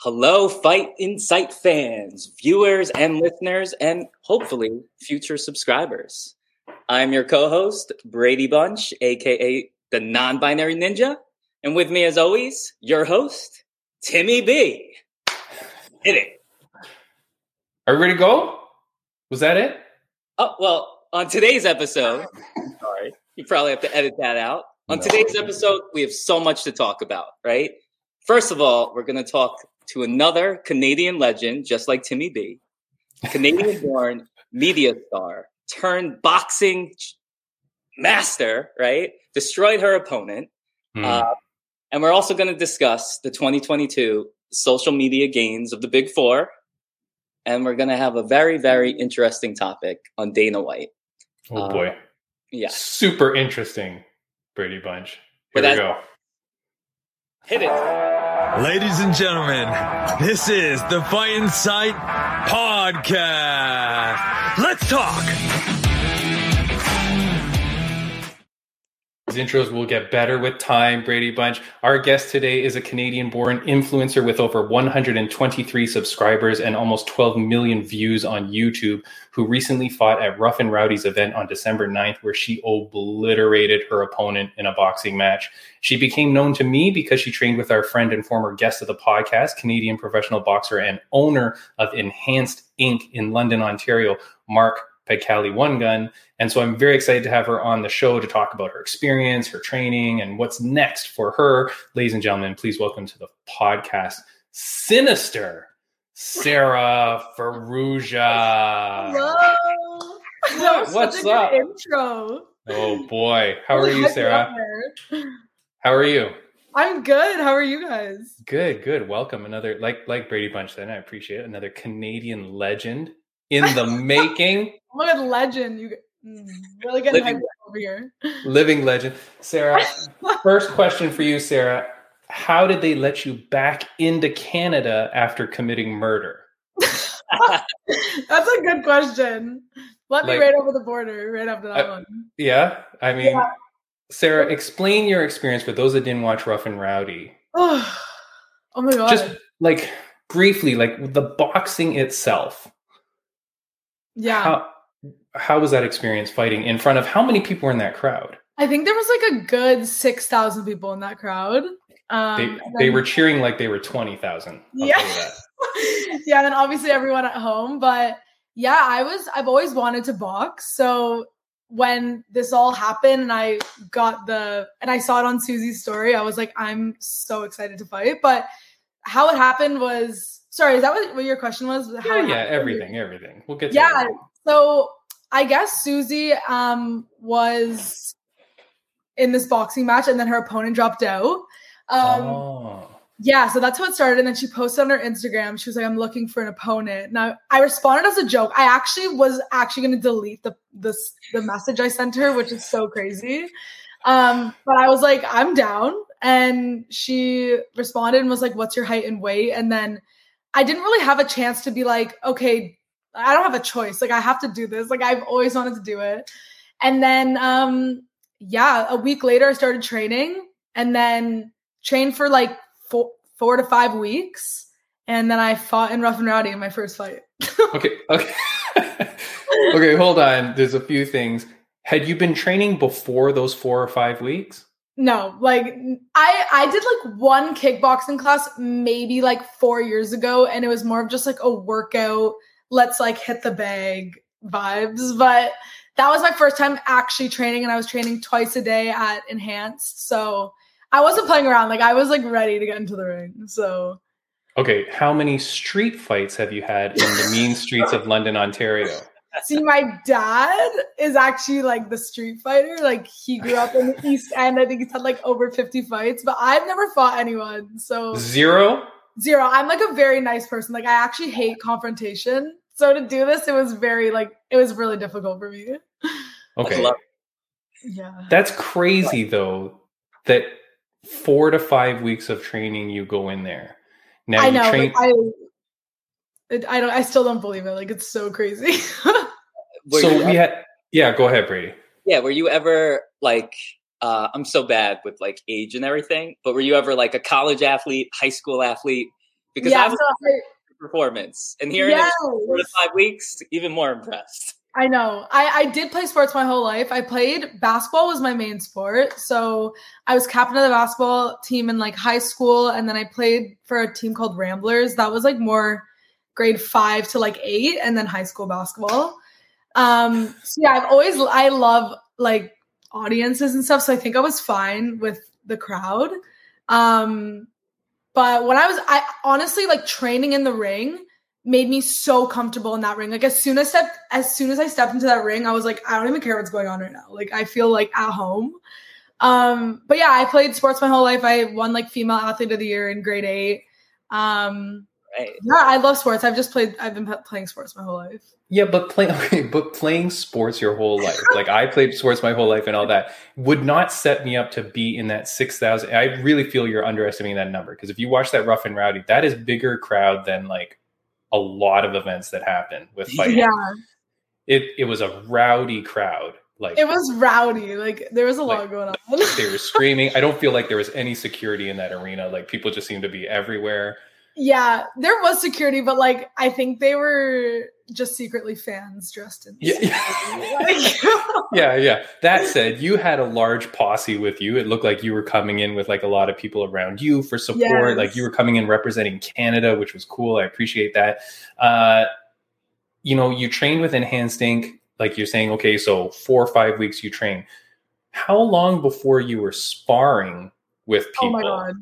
Hello, Fight Insight fans, viewers, and listeners, and hopefully future subscribers. I'm your co host, Brady Bunch, aka the non binary ninja. And with me, as always, your host, Timmy B. Hit it. Are we ready to go? Was that it? Oh, well, on today's episode, sorry, you probably have to edit that out. On No. today's episode, we have so much to talk about, right? First of all, we're going to talk to another Canadian legend, just like Timmy B, Canadian born media star turned boxing master, right? Destroyed her opponent. Hmm. Uh, and we're also going to discuss the 2022 social media gains of the Big Four. And we're going to have a very, very interesting topic on Dana White. oh uh, boy. Yeah. Super interesting, Brady Bunch. But Here we go. Hit it. Ladies and gentlemen, this is the Fight Insight podcast. Let's talk. These intros will get better with time, Brady Bunch. Our guest today is a Canadian born influencer with over 123 subscribers and almost 12 million views on YouTube, who recently fought at Rough and Rowdy's event on December 9th, where she obliterated her opponent in a boxing match. She became known to me because she trained with our friend and former guest of the podcast, Canadian professional boxer and owner of Enhanced Inc. in London, Ontario, Mark Pecali One Gun. And so I'm very excited to have her on the show to talk about her experience, her training, and what's next for her. Ladies and gentlemen, please welcome to the podcast, Sinister Sarah Farrugia. Hello. Was What's such a good up? Intro. Oh boy, how are you, Sarah? How are you? I'm good. How are you guys? Good, good. Welcome another like like Brady Bunch then. I appreciate it. Another Canadian legend in the making. My god, legend! You mm, really getting Living over here. living legend. Sarah, first question for you, Sarah. How did they let you back into Canada after committing murder? That's a good question. Let me right over the border right after that one. Yeah, I mean, Yeah. Sarah, explain your experience for those that didn't watch Rough and Rowdy. Oh, my god. Just like briefly, like the boxing itself. Yeah. How how was that experience fighting in front of how many people were in that crowd? I think there was like a good six thousand people in that crowd. Um, They and they were cheering like they were twenty thousand. Yeah. yeah, and then obviously everyone at home. But yeah, I was I've always wanted to box. So when this all happened and I got the and I saw it on Susie's story, I was like, I'm so excited to fight. But how it happened was sorry, is that what, what your question was? How Yeah, yeah, everything, everything. We'll get to Yeah. everything. So I guess Susie um was in this boxing match and then her opponent dropped out. Um oh. yeah, so that's how it started. And then she posted on her Instagram. She was like, I'm looking for an opponent. Now I responded as a joke. I actually was actually gonna delete the the, the message I sent her, which is so crazy. Um, but I was like, I'm down. And she responded and was like, What's your height and weight? And then I didn't really have a chance to be like, okay, I don't have a choice. Like I have to do this. Like I've always wanted to do it. And then um yeah, a week later I started training and then trained for like four four to five weeks. And then I fought in Rough and Rowdy in my first fight. Okay, okay. okay, hold on. There's a few things. Had you been training before those four or five weeks? No, like I I did like one kickboxing class maybe like 4 years ago and it was more of just like a workout, let's like hit the bag vibes, but that was my first time actually training and I was training twice a day at Enhanced. So I wasn't playing around. Like I was like ready to get into the ring. So Okay, how many street fights have you had in the mean streets of London, Ontario? See, my dad is actually like the street fighter. Like he grew up in the East End. I think he's had like over 50 fights, but I've never fought anyone. So Zero? zero. I'm like a very nice person. Like I actually hate confrontation. So to do this, it was very like it was really difficult for me. Okay. Yeah. That's crazy though, that four to five weeks of training you go in there. Now I you know. train Like, I it, I don't I still don't believe it. Like it's so crazy. So you we ever- had yeah, go ahead, Brady. yeah, were you ever like uh I'm so bad with like age and everything, but were you ever like a college athlete, high school athlete? because yeah, I was so I- performance, and here in Yes. four to five weeks, even more impressed. I know. I, I did play sports my whole life. I played basketball was my main sport. So I was captain of the basketball team in like high school, and then I played for a team called Ramblers. That was like more grade five to like eight, and then high school basketball. Um, so yeah, I've always I love like audiences and stuff. So I think I was fine with the crowd. Um, but when I was I honestly like training in the ring made me so comfortable in that ring. Like as soon as step as soon as I stepped into that ring, I was like, I don't even care what's going on right now. Like I feel like at home. Um, but yeah, I played sports my whole life. I won like female athlete of the year in grade eight. Um, Right. yeah, I love sports. I've just played. I've been playing sports my whole life. Yeah, but playing okay, but playing sports your whole life, like I played sports my whole life and all that, would not set me up to be in that six thousand. I really feel you're underestimating that number because if you watch that rough and rowdy, that is bigger crowd than like a lot of events that happen with fighting. Yeah, It it was a rowdy crowd. Like it was rowdy. Like there was a Like- lot going on. they were screaming. I don't feel like there was any security in that arena. Like people just seemed to be everywhere. Yeah, there was security, but like I think they were just secretly fans dressed in. Yeah. Yeah, yeah. That said, you had a large posse with you. It looked like you were coming in with like a lot of people around you for support. Yes. Like you were coming in representing Canada, which was cool. I appreciate that. Uh, you know, you trained with Enhanced Ink. Like you're saying, okay, so four or five weeks you train. How long before you were sparring with oh people? my god.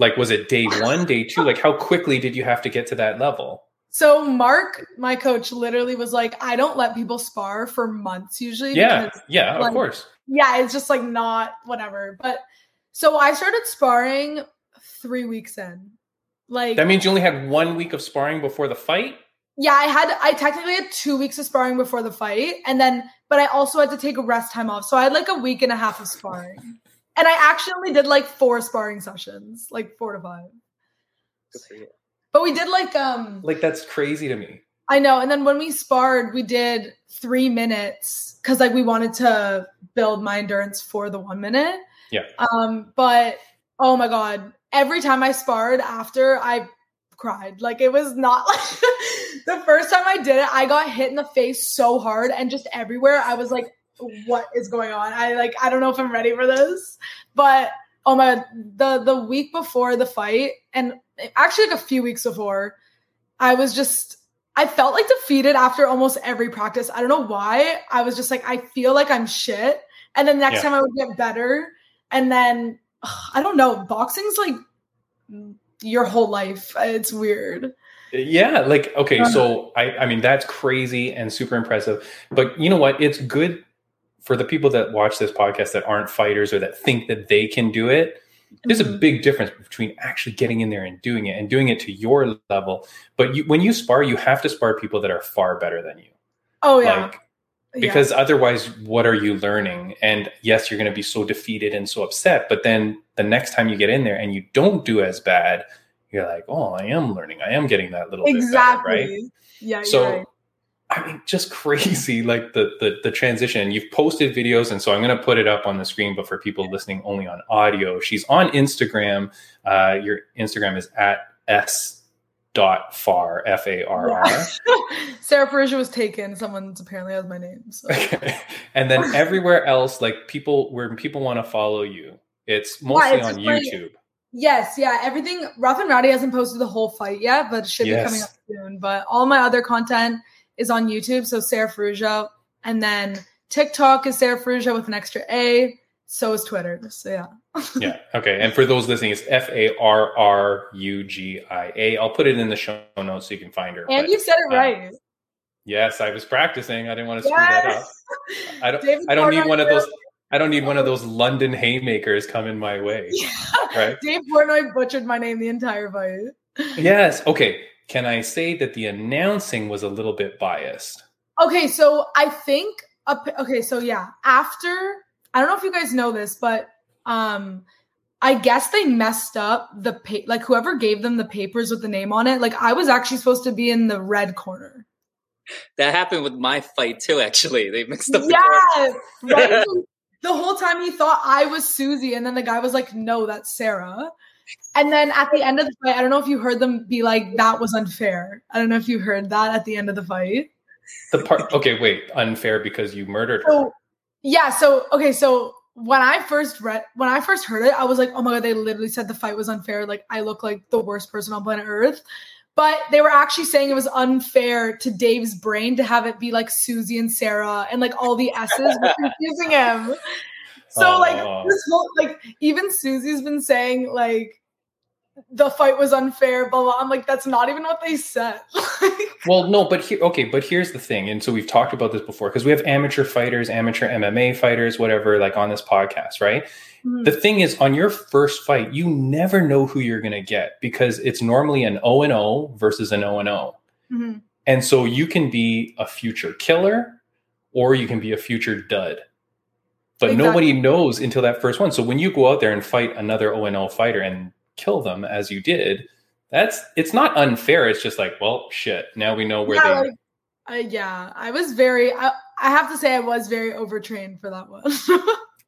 Like, was it day one, day two? Like, how quickly did you have to get to that level? So Mark, my coach, literally was like, I don't let people spar for months usually. Yeah, because, yeah, of course. yeah, it's just like not whatever. But so I started sparring three weeks in. Like That means you only had one week of sparring before the fight. yeah, I had I technically had two weeks of sparring before the fight, and then but I also had to take a rest time off. So I had like a week and a half of sparring. And I actually did like four sparring sessions, like four to five. Good for you. But we did like um Like, that's crazy to me. I know. And then when we sparred, we did three minutes because like we wanted to build my endurance for the one minute. Yeah. Um, but oh my god, every time I sparred after I cried. Like it was not like the first time I did it, I got hit in the face so hard and just everywhere. I was like, what is going on? I like I don't know if I'm ready for this. But oh my the the week before the fight, and actually like a few weeks before, I was just I felt like defeated after almost every practice. I don't know why. I was just like, I feel like I'm shit. And then next Yeah. time I would get better. And then ugh, I don't know. Boxing's like your whole life. It's weird. Yeah, like okay, Uh-huh. so I I mean that's crazy and super impressive. But you know what? It's good for the people that watch this podcast that aren't fighters or that think that they can do it. There's a Mhm. big difference between actually getting in there and doing it and doing it to your level. But you, when you spar, you have to spar people that are far better than you. Oh yeah. Like Yeah. because otherwise what are you learning and yes you're going to be so defeated and so upset but then the next time you get in there and you don't do as bad you're like oh i am learning i am getting that little exactly. bit better right Yeah. so right. I mean just crazy like the, the the transition you've posted videos and so i'm going to put it up on the screen but for people listening only on audio she's on instagram uh your instagram is at s dot far f-a-r-r Sarah Farrugia was taken. Someone apparently has my name. So. Okay. and then everywhere else, like people where people want to follow you, it's mostly it's on YouTube. Yes, yeah. Everything Rough and Rowdy hasn't posted the whole fight yet, but it should Yes. be coming up soon. But all my other content is on YouTube. So Sarah Farrugia. And then TikTok is Sarah Farrugia with an extra A. So is Twitter. So yeah. yeah. Okay. And for those listening, it's F A R R U G I A. I'll put it in the show notes so you can find her. And But you said it uh, right. yes, I was practicing. I didn't want to screw that up. I don't. David I don't need one of those. I don't need one of those London haymakers coming my way. Right. Dave Portnoy butchered my name the entire fight. Yes. Okay. Can I say that the announcing was a little bit biased? Okay, so I think okay, so yeah, after I don't know if you guys know this, but um I guess they messed up the pa- like whoever gave them the papers with the name on it. Like I was actually supposed to be in the red corner. That happened with my fight too. Actually, they mixed up. the Yeah, right. the whole time he thought I was Susie, and then the guy was like, "No, that's Sarah." And then at the end of the fight, I don't know if you heard them be like, "That was unfair." I don't know if you heard that at the end of the fight. The part. Okay, wait. Unfair because you murdered her. So yeah, so okay, so when I first read when I first heard it, I was like, "Oh my god!" They literally said the fight was unfair. Like I look like the worst person on planet Earth. But they were actually saying it was unfair to Dave's brain to have it be like Susie and Sarah and like all the S's were confusing him. So like Oh. this whole like even Susie's been saying like the fight was unfair, blah blah. I'm like, that's not even what they said. Well, no, but here, okay, but here's the thing, and so we've talked about this before because we have amateur fighters, amateur MMA fighters, whatever, like on this podcast, right? Hmm. The thing is, on your first fight, you never know who you're going to get because it's normally an O and O versus an O and O, Mhm. and so you can be a future killer or you can be a future dud. But Exactly. nobody knows until that first one. So when you go out there and fight another O and O fighter and kill them as you did, that's it's not unfair. It's just like, well, shit. Now we know where yeah, they like, I, yeah, I was very. I, I have to say, I was very overtrained for that one.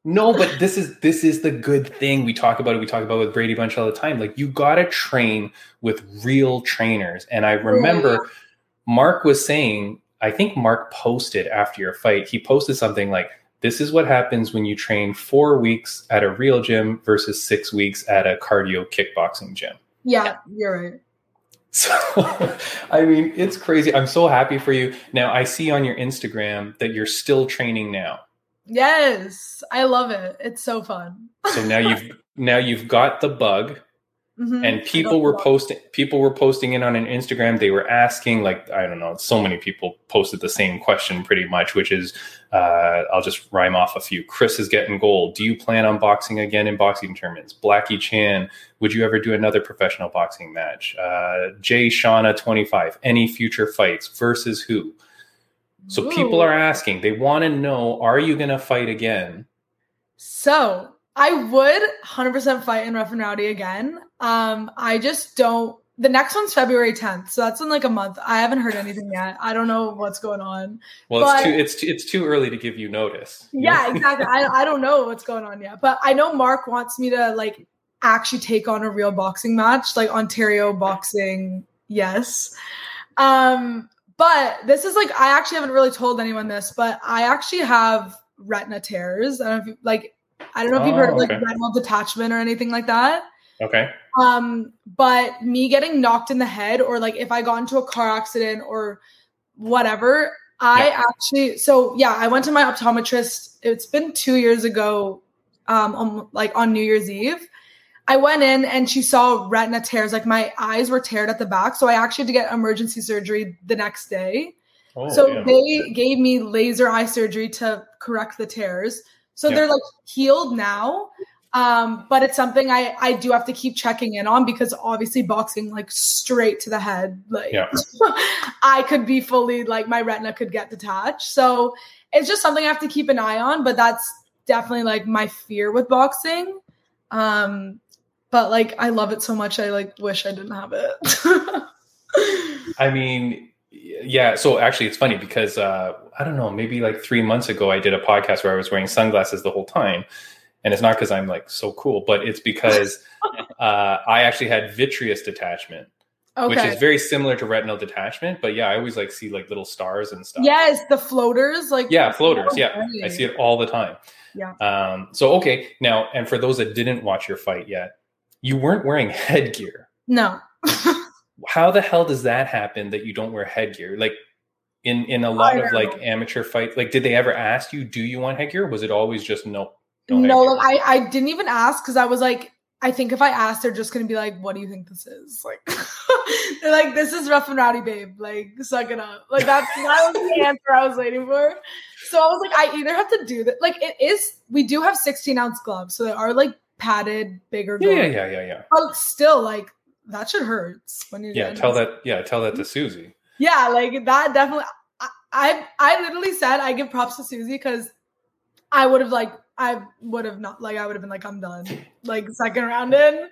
No, but this is this is the good thing. We talk about it. We talk about it with Brady Bunch all the time. Like you gotta train with real trainers. And I remember Mark was saying, I think Mark posted after your fight, he posted something like, This is what happens when you train four weeks at a real gym versus six weeks at a cardio kickboxing gym. yeah, you're right. So, I mean, it's crazy. I'm so happy for you. Now, I see on your Instagram that you're still training now. Yes, I love it. It's so fun. So now you've now you've got the bug. Mhm. and people were posting people were posting in on an instagram. They were asking like i don't know so many people posted the same question pretty much which is uh, i'll just rhyme off a few. Chris is getting gold. Do you plan on boxing again in boxing tournaments? Blackie chan would you ever do another professional boxing match? Uh, jay shauna 25 any future fights versus who? So people are asking. They want to know are you going to fight again? So I would 100% fight in Rough and Rowdy again. Um, I just don't. The next one's February 10th, so that's in like a month. I haven't heard anything yet. I don't know what's going on. well But- it's too it's too, it's too early to give you notice you Yeah, know? exactly. I, I don't know what's going on yet, but I know Mark wants me to like actually take on a real boxing match, like Ontario boxing. Yes. Um, but this is like I actually haven't really told anyone this, but I actually have retina tears. I don't know if you, like I don't know if you've heard of Oh, like okay. retinal detachment or anything like that. Okay Um, but me getting knocked in the head, or like if I got into a car accident or whatever, I Yeah. actually so yeah, I went to my optometrist. It's been two years ago, um, on, like on New Year's Eve. I went in and she saw retina tears, like my eyes were teared at the back. So I actually had to get emergency surgery the next day. Oh, So yeah. they gave me laser eye surgery to correct the tears. So Yeah. they're like healed now. Um, but it's something I I do have to keep checking in on because obviously boxing like straight to the head, like Yeah. I could be fully like my retina could get detached. So it's just something I have to keep an eye on. But that's definitely like my fear with boxing. Um, but like I love it so much, I like wish I didn't have it. I mean, yeah. So actually, it's funny because uh, I don't know. Maybe like three months ago, I did a podcast where I was wearing sunglasses the whole time, and it's not because I'm like so cool, but it's because uh, I actually had vitreous detachment, which is very similar to retinal detachment. But yeah, I always like see like little stars and stuff. Yes, the floaters, like Yeah, floaters. Yeah, Okay. I see it all the time. Yeah. Um, so okay, now, and for those that didn't watch your fight yet, you weren't wearing headgear. No. how the hell does that happen that you don't wear headgear like in in a lot of like know. amateur fight like did they ever ask you do you want headgear was it always just no no, no, like I, I didn't even ask because I was like, I think if I ask, they're just gonna be like, "What do you think this is?" Like, they're like, "This is rough and rowdy, babe. Like, suck it up." Like that's that was the answer I was waiting for. So I was like, I either have to do that. Like, it is. We do have 16 ounce gloves, so they are like padded, bigger. yeah gloves. yeah yeah yeah yeah But still, like that should hurt when you're. yeah tell this- that yeah tell that to susie Yeah, like that definitely. I I, I literally said I give props to Susie because I would have like I would have not like I would have been like I'm done like second round in.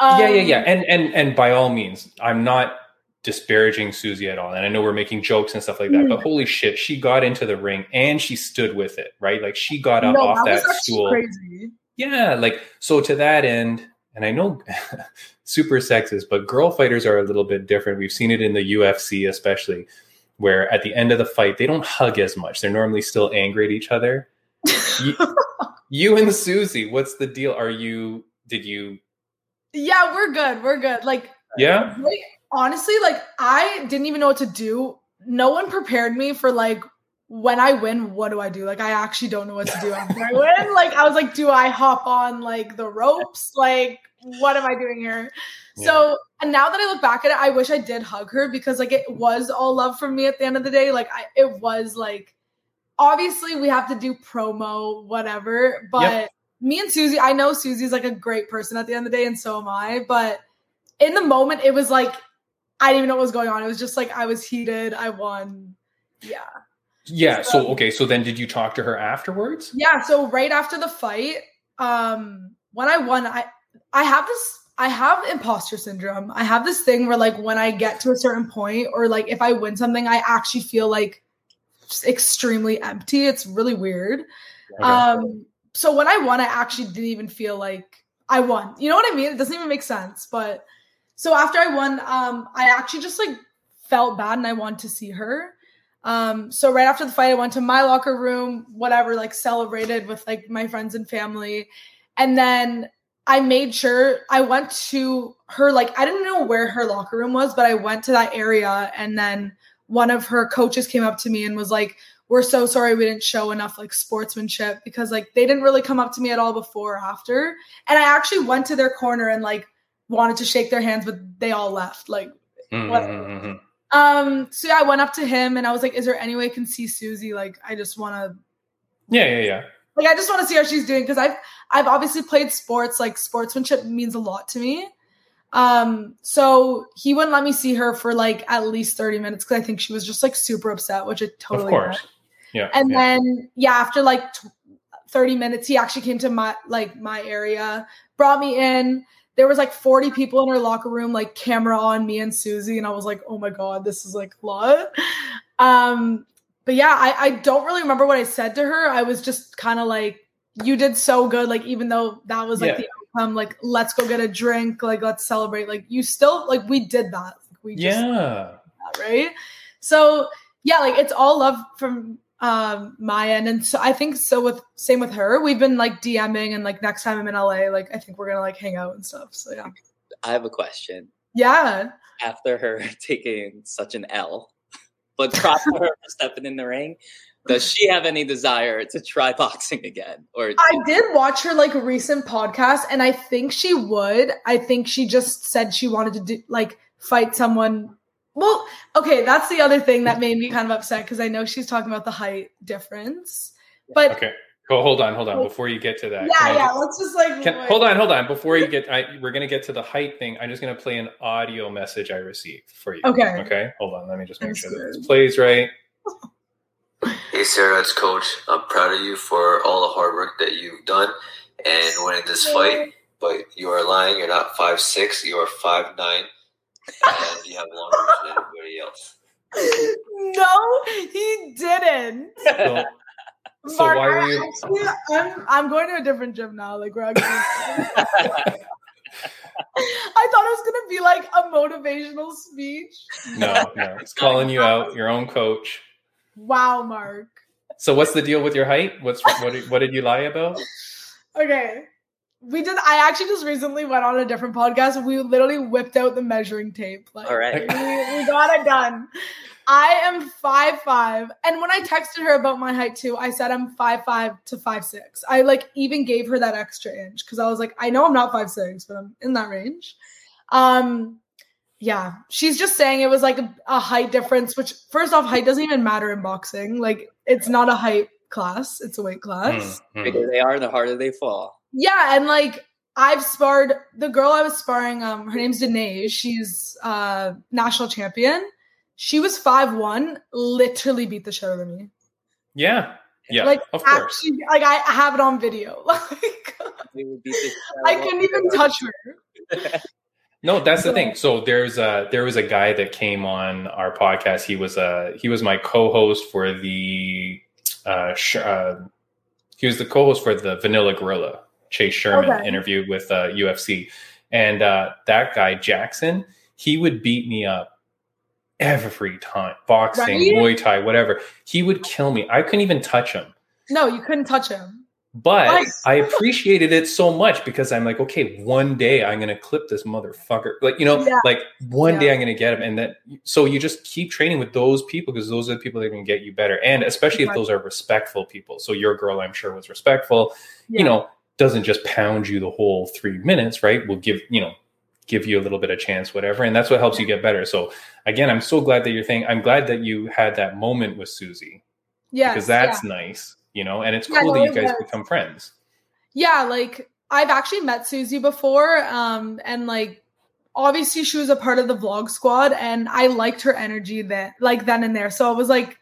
Um, yeah yeah yeah and and and by all means i'm not disparaging susie at all and i know we're making jokes and stuff like that Mm. but holy shit she got into the ring and she stood with it right like she got up no, off that that, was stool crazy. Yeah, like so to that end, and I know super sexist, but girl fighters are a little bit different. We've seen it in the UFC, especially, where at the end of the fight, they don't hug as much. They're normally still angry at each other. You, you and Susie, what's the deal? Are you, did you? Yeah, we're good. We're good. Like, Yeah. like, honestly, like, I didn't even know what to do. No one prepared me for like when I win, what do I do? Like, I actually don't know what to do after I win. Like, I was like, do I hop on like the ropes? Like, what am I doing here? So, and now that I look back at it, I wish I did hug her because like it was all love from me at the end of the day. Like, I, it was like, obviously we have to do promo, whatever, but Yep. me and Susie, I know Susie's like a great person at the end of the day, and so am I. But in the moment, it was like, I didn't even know what was going on. It was just like I was heated. I won. Yeah. Yeah. So, okay. So then did you talk to her afterwards? Yeah, so right after the fight, um, when I won, I I have this I have imposter syndrome. I have this thing where like when I get to a certain point or like if I win something, I actually feel like just extremely empty. It's really weird. Um, so when I won, I actually didn't even feel like I won. You know what I mean? It doesn't even make sense. But so after I won, um, I actually just like felt bad and I wanted to see her. Um, so right after the fight, I went to my locker room, whatever, like celebrated with like my friends and family. And then I made sure I went to her, like, I didn't know where her locker room was, but I went to that area. And then one of her coaches came up to me and was like, we're so sorry we didn't show enough like sportsmanship because like they didn't really come up to me at all before or after. And I actually went to their corner and like wanted to shake their hands, but they all left. Like, Mhm, what- mhm, mhm. um, so yeah, I went up to him and I was like, Is there any way I can see Susie? Like, I just wanna Yeah. Yeah. Yeah. like I just want to see how she's doing because I've I've obviously played sports, like sportsmanship means a lot to me. Um, so he wouldn't let me see her for like at least 30 minutes because I think she was just like super upset, which I totally of course. Yeah. And yeah. then yeah, after like t- 30 minutes, he actually came to my like my area, brought me in. There was like 40 people in her locker room, like camera on me and Susie, and I was like, oh my god, this is like a lot. Um, but yeah, I, I don't really remember what I said to her. I was just kind of like, you did so good. Like, even though that was like Yeah. the outcome, like, let's go get a drink, like, let's celebrate. Like, you still like we did that. Like, we just yeah. that, right? So yeah, like it's all love from um my end. And so I think so with same with her. We've been like DMing and like next time I'm in LA, like I think we're gonna like hang out and stuff. So yeah. I have a question. Yeah. After her taking such an L, but props to her for stepping in the ring, does she have any desire to try boxing again? Or I did watch her like recent podcast and I think she would. I think she just said she wanted to do like fight someone. Well, okay, that's the other thing that made me kind of upset because I know she's talking about the height difference. But Okay. Go. Hold on. Hold on. Before you get to that. yeah, yeah, ju- let's just like Can, hold on, hold on. Before you get, I, we're going to get to the height thing. I'm just going to play an audio message I received for you. Okay. Okay. Hold on. Let me just make I'm sure that scared. this plays right. Hey Sarah, it's Coach. I'm proud of you for all the hard work that you've done and winning this fight. But you are lying. You're not five six. You are five nine, and you have longer than anybody else. No, he didn't. So, so Mark, why were I you? actually- I'm I'm going to a different gym now. Like we're actually. I thought it was gonna be like a motivational speech. No, no. It's calling you out, your own coach. Wow, Mark. So what's the deal with your height? What's what? Did, what did you lie about? Okay. We did. I actually just recently went on a different podcast. We literally whipped out the measuring tape. Like, All right. we, we got it done. I am five five, and when I texted her about my height too, I said I'm five five to five six. I like even gave her that extra inch because I was like, I know I'm not five six, but I'm in that range. Um, yeah, she's just saying it was like a, a height difference. Which first off, height doesn't even matter in boxing. Like it's not a height class; it's a weight class. Hmm, hmm. bigger they are, the harder they fall. Yeah, and like I've sparred the girl I was sparring. Um, her name's Danae. She's uh national champion. She was five one. Literally beat the shit out of me. Yeah, yeah. like of course. like I have it on video. Like They would beat the I couldn't even touch her. No, that's the thing. So there's a there was a guy that came on our podcast. He was a he was my co-host for the uh, sh- uh he was the co-host for the Vanilla Gorilla Chase Sherman Okay. interview with uh, UFC, and uh, that guy Jackson, he would beat me up every time, boxing, Right? Muay Thai, whatever. He would kill me. I couldn't even touch him. No, you couldn't touch him. But What? I appreciated it so much because I'm like, okay, one day I'm gonna clip this motherfucker. Like, you know, Yeah. like one day I'm gonna get him. And that so you just keep training with those people because those are the people that can get you better. And especially if those are respectful people. So your girl, I'm sure, was respectful, Yeah. you know, doesn't just pound you the whole three minutes, right? Will give, you know, give you a little bit of chance, whatever. And that's what helps you get better. So again, I'm so glad that you're saying I'm glad that you had that moment with Susie. Yeah. because that's nice, you know, and it's Yeah, cool no, that you guys was. become friends. yeah like i've actually met susie before um and like obviously she was a part of the vlog squad and i liked her energy that like then and there so i was like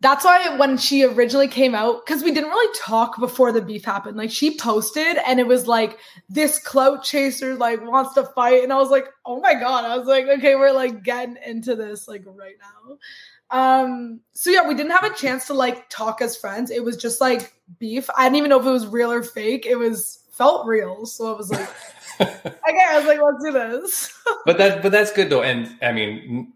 that's why when she originally came out because we didn't really talk before the beef happened like she posted and it was like this clout chaser like wants to fight and i was like oh my god i was like okay we're like getting into this like right now um so yeah we didn't have a chance to like talk as friends. It was just like beef. I didn't even know if it was real or fake. It was felt real. So i was like okay i was like let's do this. But that but that's good though. And i mean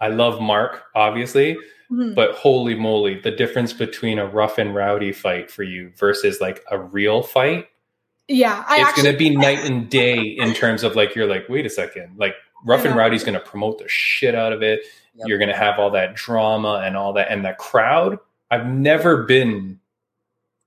i love mark obviously Mhm. but holy moly the difference between a rough and rowdy fight for you versus like a real fight. Yeah i it's actually going to be night and day in terms of like you're like wait a second. Like rough and rowdy's going to promote the shit out of it Yep. you're going to have all that drama and all that and the crowd i've never been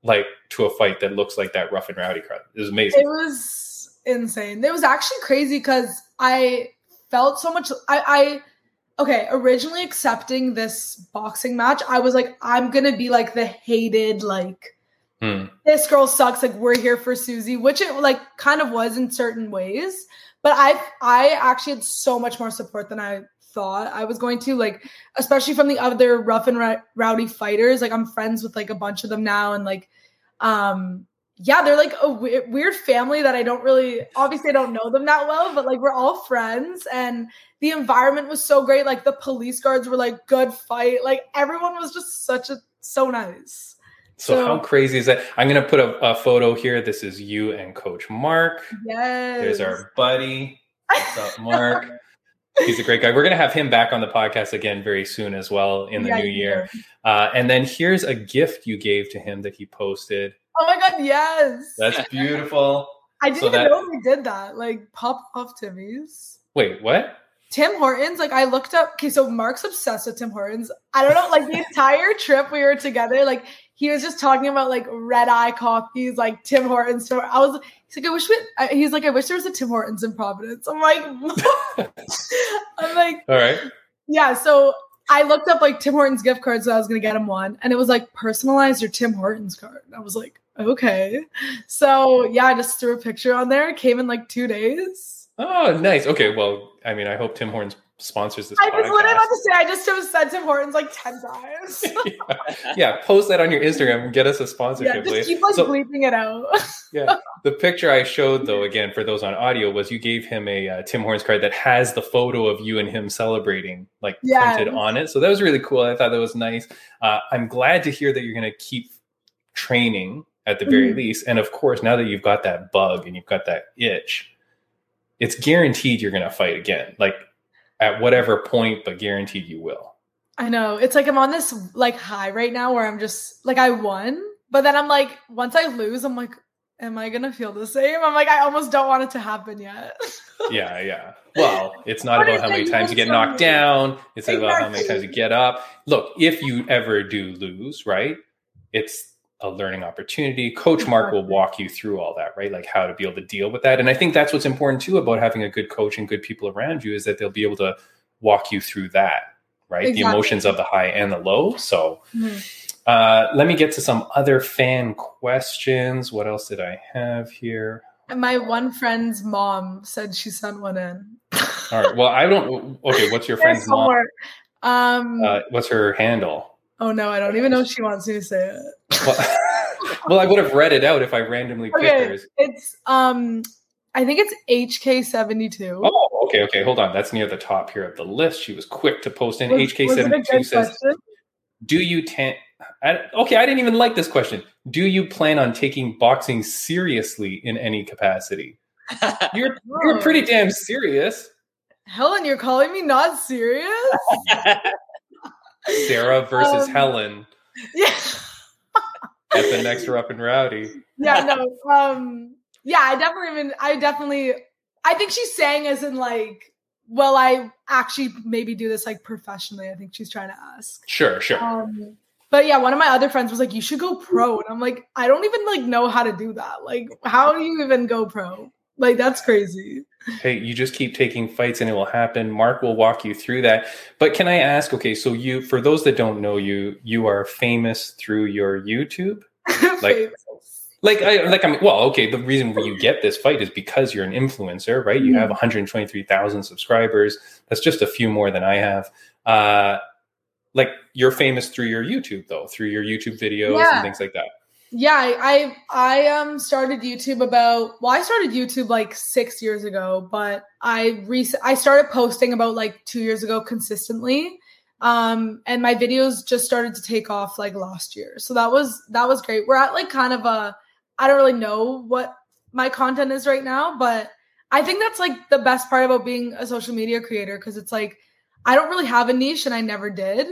like to a fight that looks like that rough and rowdy crowd it was amazing it was insane it was actually crazy because i felt so much i i okay originally accepting this boxing match i was like i'm gonna be like the hated like Hmm. this girl sucks like we're here for susie which it like kind of was in certain ways but i i actually had so much more support than i thought i was going to like especially from the other rough and Rou- rowdy fighters like i'm friends with like a bunch of them now and like um yeah they're like a weird family that i don't really obviously i don't know them that well but like we're all friends and the environment was so great like the police guards were like good fight like everyone was just such a so nice So, So- how crazy is that? I'm going to put a, a photo here. This is you and Coach Mark. yes There's our buddy. What's up, Mark? He's a great guy. We're going to have him back on the podcast again very soon as well in the Yeah, new year. Uh, and then here's a gift you gave to him that he posted. oh my god yes That's beautiful. i didn't so even that- know they did that like pop off timmy's Wait, what? Tim Hortons, like I looked up. Okay, so Mark's obsessed with Tim Hortons. I don't know, like the entire trip we were together, like he was just talking about like red eye coffees, like Tim Hortons. So I was, he's like, I wish we. I- He's like, I wish there was a Tim Hortons in Providence. I'm like, I'm like, All right. yeah. So I looked up like Tim Hortons gift cards, so I was gonna get him one, and it was like personalize your Tim Hortons card. I was like, okay. So yeah, I just threw a picture on there. It came in like two days. Oh, nice. Okay. Well, I mean, I hope Tim Hortons sponsors this I was literally about to say I just have said Tim Hortons like ten times. yeah. yeah, post that on your Instagram and get us a yeah, sponsorship. just please. keep like So- bleeping it out. yeah. The picture I showed, though, again, for those on audio, was you gave him a uh, Tim Hortons card that has the photo of you and him celebrating, like Yes. printed on it. So that was really cool. I thought that was nice. Uh, I'm glad to hear that you're going to keep training at the very Mhm. least. And of course, now that you've got that bug and you've got that itch, it's guaranteed you're going to fight again. Like at whatever point, but guaranteed you will. I know. It's like I'm on this like high right now where I'm just like I won, but then I'm like once I lose, I'm like, am I gonna feel the same? I'm like, I almost don't want it to happen yet. yeah, yeah. Well, it's not about how many times you get knocked me? down. It's about how many times you get up. Look, if you ever do lose, right? It's a learning opportunity. Coach Mark will walk you through all that, right? Like how to be able to deal with that. And I think that's what's important too about having a good coach and good people around you is that they'll be able to walk you through that, right? The emotions of the high and the low. So Mhm. uh, let me get to some other fan questions. What else did I have here? My one friend's mom said she sent one in. All right. Well, I don't. Okay. What's your friend's mom? Um. Uh, what's her handle? Oh no, I don't even know if she wants me to say it. Well, well, I would have read it out if I randomly picked Okay. hers. It's um. I think it's HK seventy two. Oh, okay, okay. Hold on. That's near the top here of the list. She was quick to post in. HK seventy two says, question? "Do you tan? I, okay, I didn't even like this question. Do you plan on taking boxing seriously in any capacity? You're you're pretty damn serious. Helen, you're calling me not serious? Sarah versus Um, Helen yeah. at the next Rough and Rowdy. yeah, no. Um, yeah, I definitely even I definitely I think she's saying as in like, well, I actually maybe do this like professionally. I think she's trying to ask. Sure, sure. Um, but yeah, one of my other friends was like, "You should go pro," and I'm like, I don't even like know how to do that. Like, how do you even go pro? Like, that's crazy. Hey, you just keep taking fights and it will happen. Mark will walk you through that. But can I ask, okay, so you for those that don't know you, you are famous through your YouTube? Like- Like I like I mean, well, okay, the reason why you get this fight is because you're an influencer, right? You Mhm. have 123,000 subscribers. That's just a few more than I have. Uh like you're famous through your YouTube though, through your YouTube videos Yeah. and things like that. Yeah, I, I um started YouTube about well, I started YouTube like six years ago, but I rec- I started posting about like two years ago consistently. Um, and my videos just started to take off like last year. So that was that was great. We're at like kind of a I don't really know what my content is right now, but I think that's like the best part about being a social media creator because it's like I don't really have a niche and I never did.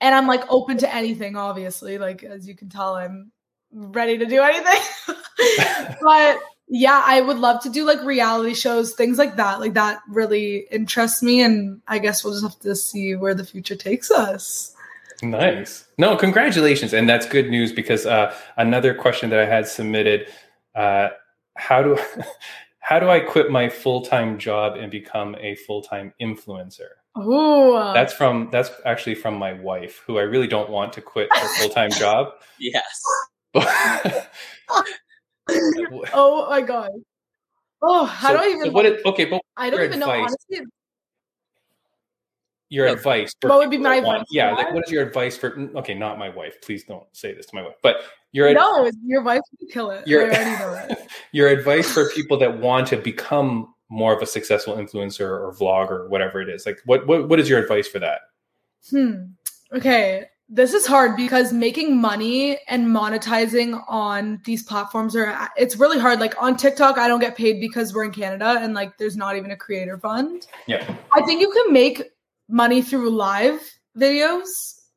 And I'm like open to anything, obviously. Like as you can tell, I'm ready to do anything. but yeah, I would love to do like reality shows, things like that. Like that really interests me. And I guess we'll just have to see where the future takes us. Nice. No, congratulations. And that's good news because uh, another question that I had submitted uh, how do how do I quit my full-time job and become a full-time influencer? Ooh. That's from that's actually from my wife, who I really don't want to quit her full-time job. yes. Oh my god. Oh, how So- do I so even what it, okay, but I don't even know advice? honestly. your advice for What would be my advice yeah, like what is your advice for okay, not my wife. Please don't say this to my wife. But your No, your wife would kill it. Your- I already know it. your advice for people that want to become more of a successful influencer or vlogger or whatever it is like what what, what is your advice for that Hmm. Okay. This is hard because making money and monetizing on these platforms are it's really hard. Like on TikTok, I don't get paid because we're in Canada and like there's not even a creator fund. yeah I think you can make money through live videos,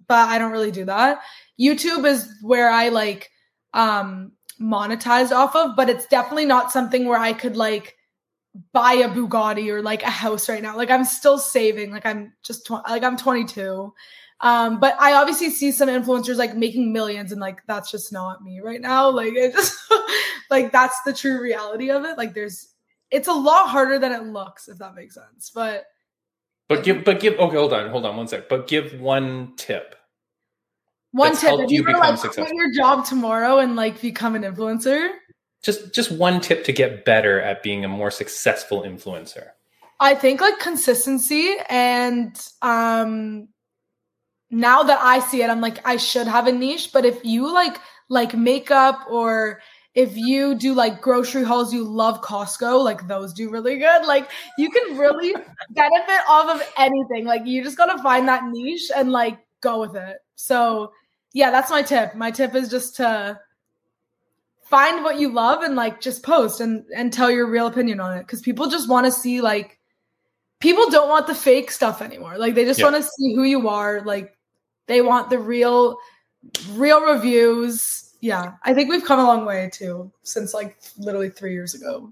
but I don't really do that. YouTube is where I like um monetized off of, but it's definitely not something where I could like buy a Bugatti or like a house right now. Like I'm still saving. Like I'm just tw- like I'm 22. Um, but I obviously see some influencers like making millions, and like that's just not me right now. Like it just like that's the true reality of it. Like there's it's a lot harder than it looks, if that makes sense. But but give but give okay hold on hold on one sec but give one tip one tip: if you you were like quit your job tomorrow and like become an influencer, just just one tip to get better at being a more successful influencer I think like consistency and um now that I see it, I'm like, I should have a niche. But if you like like makeup or if you do like grocery hauls, you love Costco, like those do really good. Like you can really benefit off of anything. Like you just gotta find that niche and like go with it. So yeah, that's my tip. My tip is just to find what you love and like just post and and tell your real opinion on it because people just want to see like people don't want the fake stuff anymore like they just Yeah. want to see who you are like they want the real real reviews yeah i think we've come a long way too since like literally three years ago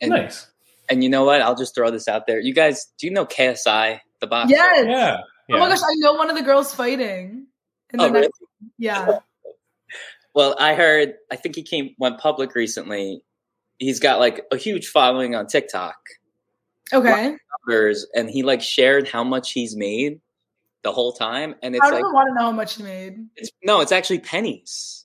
And, nice and you know what? I'll just throw this out there. You guys, do you know KSI, the boxer? yes yeah oh my gosh i know one of the girls fighting in the Oh, really? yeah Well, I heard. I think he came went public recently. He's got like a huge following on TikTok, okay numbers, and he like shared how much he's made the whole time, and it's like, i don't want to know how much he made it's, no, it's actually pennies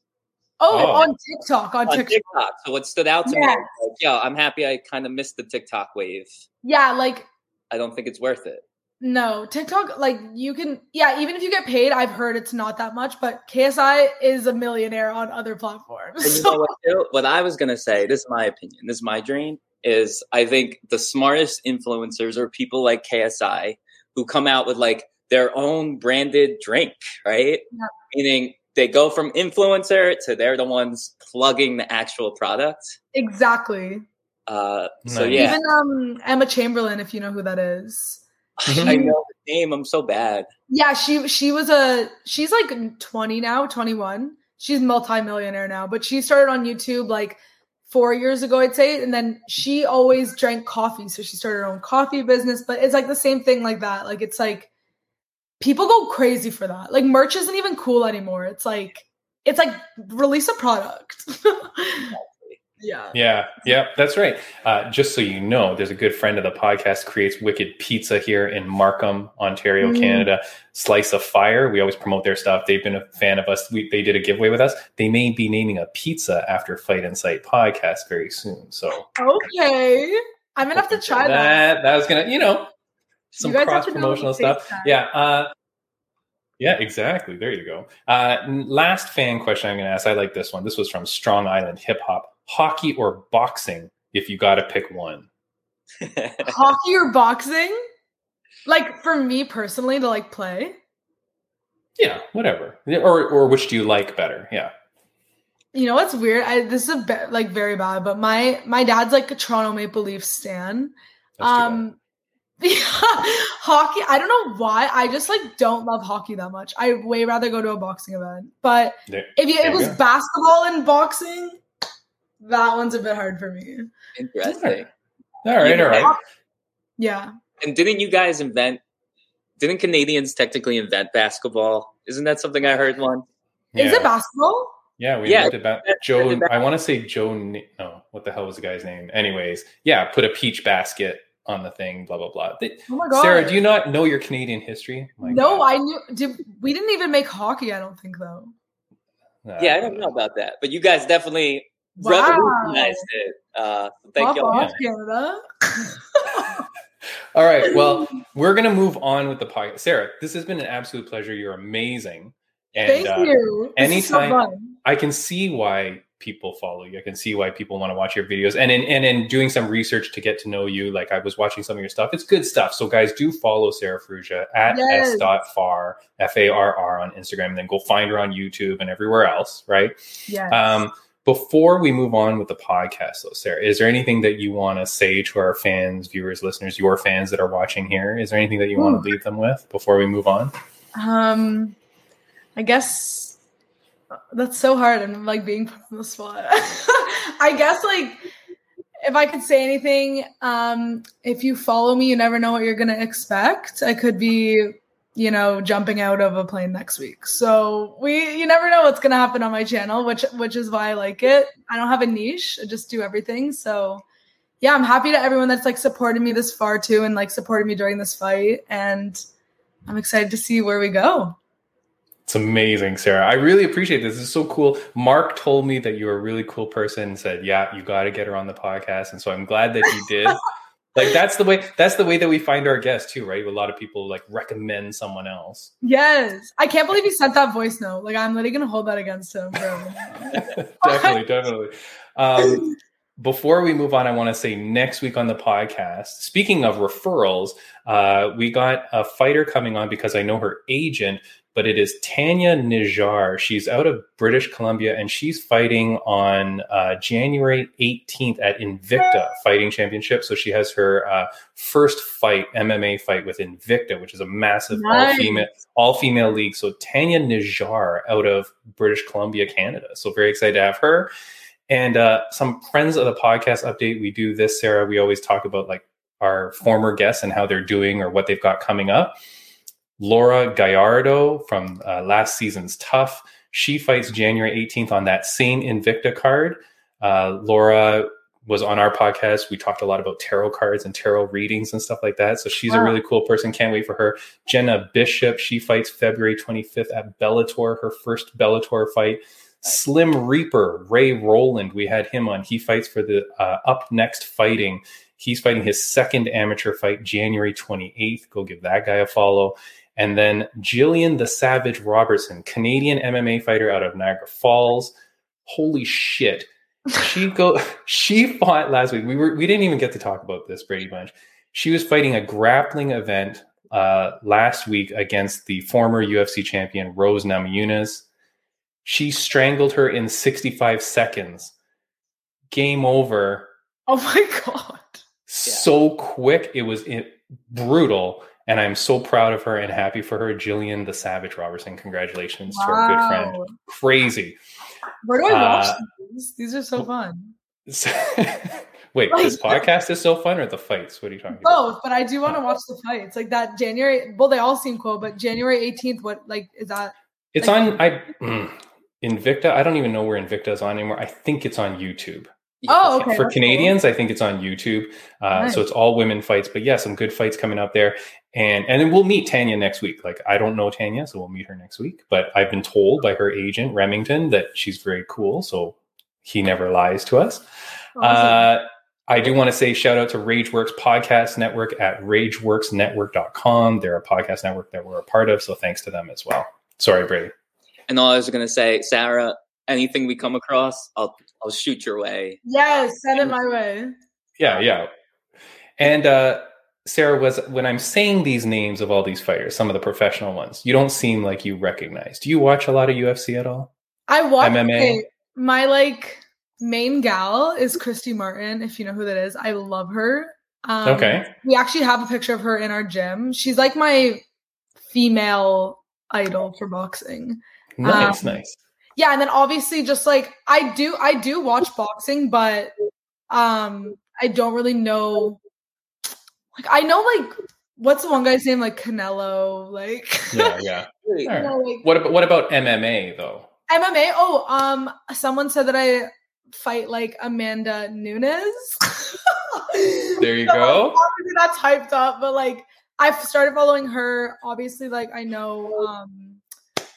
oh, Oh. on tiktok on, on tiktok TikTok. So what stood out to me, Yes. was like, yo, I'm happy I kind of missed the TikTok wave. yeah like I don't think it's worth it. No, TikTok, like you can, yeah, even if you get paid, I've heard it's not that much, but KSI is a millionaire on other platforms. And you know what, what I was gonna say, this is my opinion, this is my dream, is I think the smartest influencers are people like KSI who come out with like their own branded drink, right? Yeah. Meaning they go from influencer to they're the ones plugging the actual product. Exactly. Uh, so Nice. yeah, Even um Emma Chamberlain, if you know who that is. I know the name. I'm so bad. Yeah, she she was a she's like 20 now, 21. She's multimillionaire now, but she started on YouTube like four years ago, I'd say. And then she always drank coffee. So she started her own coffee business. But it's like the same thing like that. Like it's like people go crazy for that. Like merch isn't even cool anymore. It's like it's like release a product. yeah. Yeah, yeah, that's right. Uh, just so you know, there's a good friend of the podcast creates Wicked Pizza here in Markham, Ontario, Mm. Canada. Slice of Fire. We always promote their stuff. They've been a fan of us. We, they did a giveaway with us. They may be naming a pizza after Fight Insight podcast very soon. So Okay. I'm gonna have to try that. that. That was gonna, you know, some You guys have cross to do a promotional stuff. FaceTime. Yeah. Uh, yeah, exactly. There you go. Uh, last fan question I'm going to ask. I like this one. This was from Strong Island Hip Hop. Hockey or boxing? If you got to pick one. Hockey or boxing? Like for me personally to like play. Yeah, whatever. Or or which do you like better? Yeah. You know what's weird? I this is a bit like very bad, but my my dad's like a Toronto Maple Leafs stan. That's too bad. Um hockey, I don't know why. I just like don't love hockey that much. I way rather go to a boxing event. But There- if you, it was go. basketball and boxing, that one's a bit hard for me. Interesting. all right, all right. Yeah. And didn't you guys invent? Didn't Canadians technically invent basketball? Isn't that something I heard once? Yeah. Is it basketball? Yeah, we Yeah, looked about that's Joe. I want to say Joe. No, what the hell was the guy's name? Anyways, yeah, put a peach basket on the thing. Blah blah blah. They- Oh my god. Sarah, do you not know your Canadian history? My no, God. I knew did we didn't even make hockey, I don't think though. Uh, yeah, I don't know about that, but you guys definitely Wow. revolutionized it. Uh, thank you. off, Canada. All right. Well, we're gonna move on with the podcast. Sarah, this has been an absolute pleasure. You're amazing. And Thank uh, you. This is so anytime- fun. I can see why people follow you. I can see why people want to watch your videos. And in and in doing some research to get to know you, like I was watching some of your stuff. It's good stuff. So guys, do follow Sarah Farrugia at Yes. s.far, F A R R on Instagram, and then go find her on YouTube and everywhere else, right? Yes. Um, before we move on with the podcast, though, Sarah, is there anything that you want to say to our fans, viewers, listeners, your fans that are watching here? Is there anything that you want to leave them with before we move on? Um, I guess that's so hard. I'm like being put on the spot. I guess like if I could say anything, um, if you follow me, you never know what you're gonna expect. I could be, you know, jumping out of a plane next week. So we, you never know what's gonna happen on my channel, which which is why I like it. I don't have a niche. I just do everything. So yeah, I'm happy to everyone that's like supported me this far too, and like supported me during this fight, and I'm excited to see where we go. It's amazing, Sarah. I really appreciate this. This is so cool. Mark told me that you're a really cool person and said, Yeah, you got to get her on the podcast. And so I'm glad that you did. like that's the way that's the way that we find our guests too, right? A lot of people like recommend someone else. Yes. I can't believe he sent that voice note. Like I'm literally gonna hold that against him definitely, definitely. Um, before we move on, I want to say next week on the podcast, speaking of referrals, uh, we got a fighter coming on because I know her agent, but it is Tanya Nijar. She's out of British Columbia and she's fighting on uh, January 18th at Invicta Fighting Championship. So she has her uh, first fight, MMA fight with Invicta, which is a massive all female all female league. So Tanya Nijar out of British Columbia, Canada. So very excited to have her. And uh, some friends of the podcast update. We do this, Sarah. We always talk about like our former guests and how they're doing or what they've got coming up. Laura Gallardo from uh, last season's Tough. She fights January 18th on that same Invicta card. Uh, Laura was on our podcast. We talked a lot about tarot cards and tarot readings and stuff like that. So she's a really cool person. Can't wait for her. Jena Bishop, she fights February 25th at Bellator, her first Bellator fight. Slim Reaper, Ray Roland, we had him on. He fights for the uh, Up Next Fighting. He's fighting his second amateur fight January 28th. Go give that guy a follow. And then Gillian the Savage Robertson, Canadian MMA fighter out of Niagara Falls. Holy shit. She go she fought last week. We were we didn't even get to talk about this, Brady Bunch. She was fighting a grappling event uh, last week against the former UFC champion Rose Namajunas. She strangled her in 65 seconds. Game over. Oh my god. So quick. It was it, brutal. And I'm so proud of her and happy for her. Gillian the Savage Robertson. Congratulations to our good friend. Crazy. Where do I watch Uh, these? These are so fun. Wait, Like- this podcast is so fun or the fights? What are you talking about? Both, but I do want to watch the fights. Like that January. Well, they all seem cool, but January 18th. What like is that? It's on I mm, Invicta. I don't even know where Invicta is on anymore. I think it's on YouTube. Oh, okay. For that's Canadians, I think it's on YouTube. Uh, Nice. So it's all women fights. But yeah, some good fights coming up there. And and then we'll meet Tanya next week. Like I don't know Tanya, so we'll meet her next week. But I've been told by her agent Remington that she's very cool. So he never lies to us. Awesome. Uh, I do want to say shout out to Rageworks Podcast Network at rageworksnetwork.com. They're a podcast network that we're a part of. So thanks to them as well. Sorry, Brady. And all I was gonna say, Sarah, anything we come across, I'll I'll shoot your way. yes, send it my way. Yeah, yeah. And uh, Sarah was when I'm saying these names of all these fighters, some of the professional ones, you don't seem like you recognize. Do you watch a lot of UFC at all? I watch. MMA. okay, my like main gal is Christy Martin. If you know who that is, I love her. Um, Okay. We actually have a picture of her in our gym. She's like my female idol for boxing. Nice, Um, nice. Yeah, and then obviously just like I do I do watch boxing, but um I don't really know like I know like what's the one guy's name like Canelo like Yeah, yeah. Really? You know, like What about what about MMA though? MMA. Oh, um someone said that I fight like Amanda Nunes. There you So, go. Obviously that's hyped up, but like I've started following her. Obviously, like I know um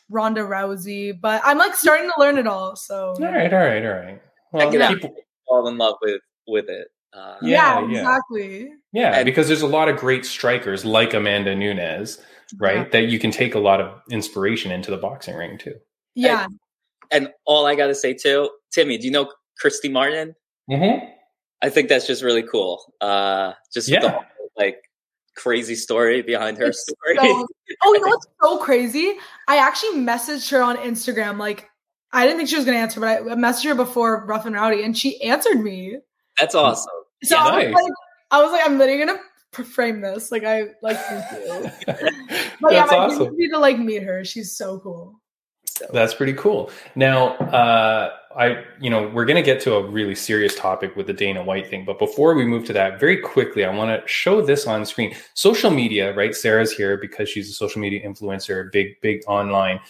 Ronda Rousey, but I'm like starting to learn it all. So All right, all right, all right. Well, can people, Fall in love with with it. Uh, Yeah, yeah, yeah. exactly. yeah, And- because there's a lot of great strikers like Amanda Nunes, right? That you can take a lot of inspiration into the boxing ring too. Yeah. And all I gotta say too, Timmy, do you know Christy Martin? Mm-hmm. I think that's just really cool. Uh, just with the Yeah. whole, like crazy story behind her It's story. so- oh, you know what's so crazy? I actually messaged her on Instagram. Like, I didn't think she was going to answer, but I messaged her before Rough and Rowdy, and she answered me. That's awesome. So Yeah, I, was nice. like, I was like, I'm literally going to frame this. Like, I like thank. But yeah, That's dream awesome. would be to like meet her. She's so cool. So, That's pretty cool. Now, uh, I, you know, we're going to get to a really serious topic with the Dana White thing, but before we move to that, very quickly, I want to show this on screen. Social media, right? Sarah's here because she's a social media influencer, big, big online.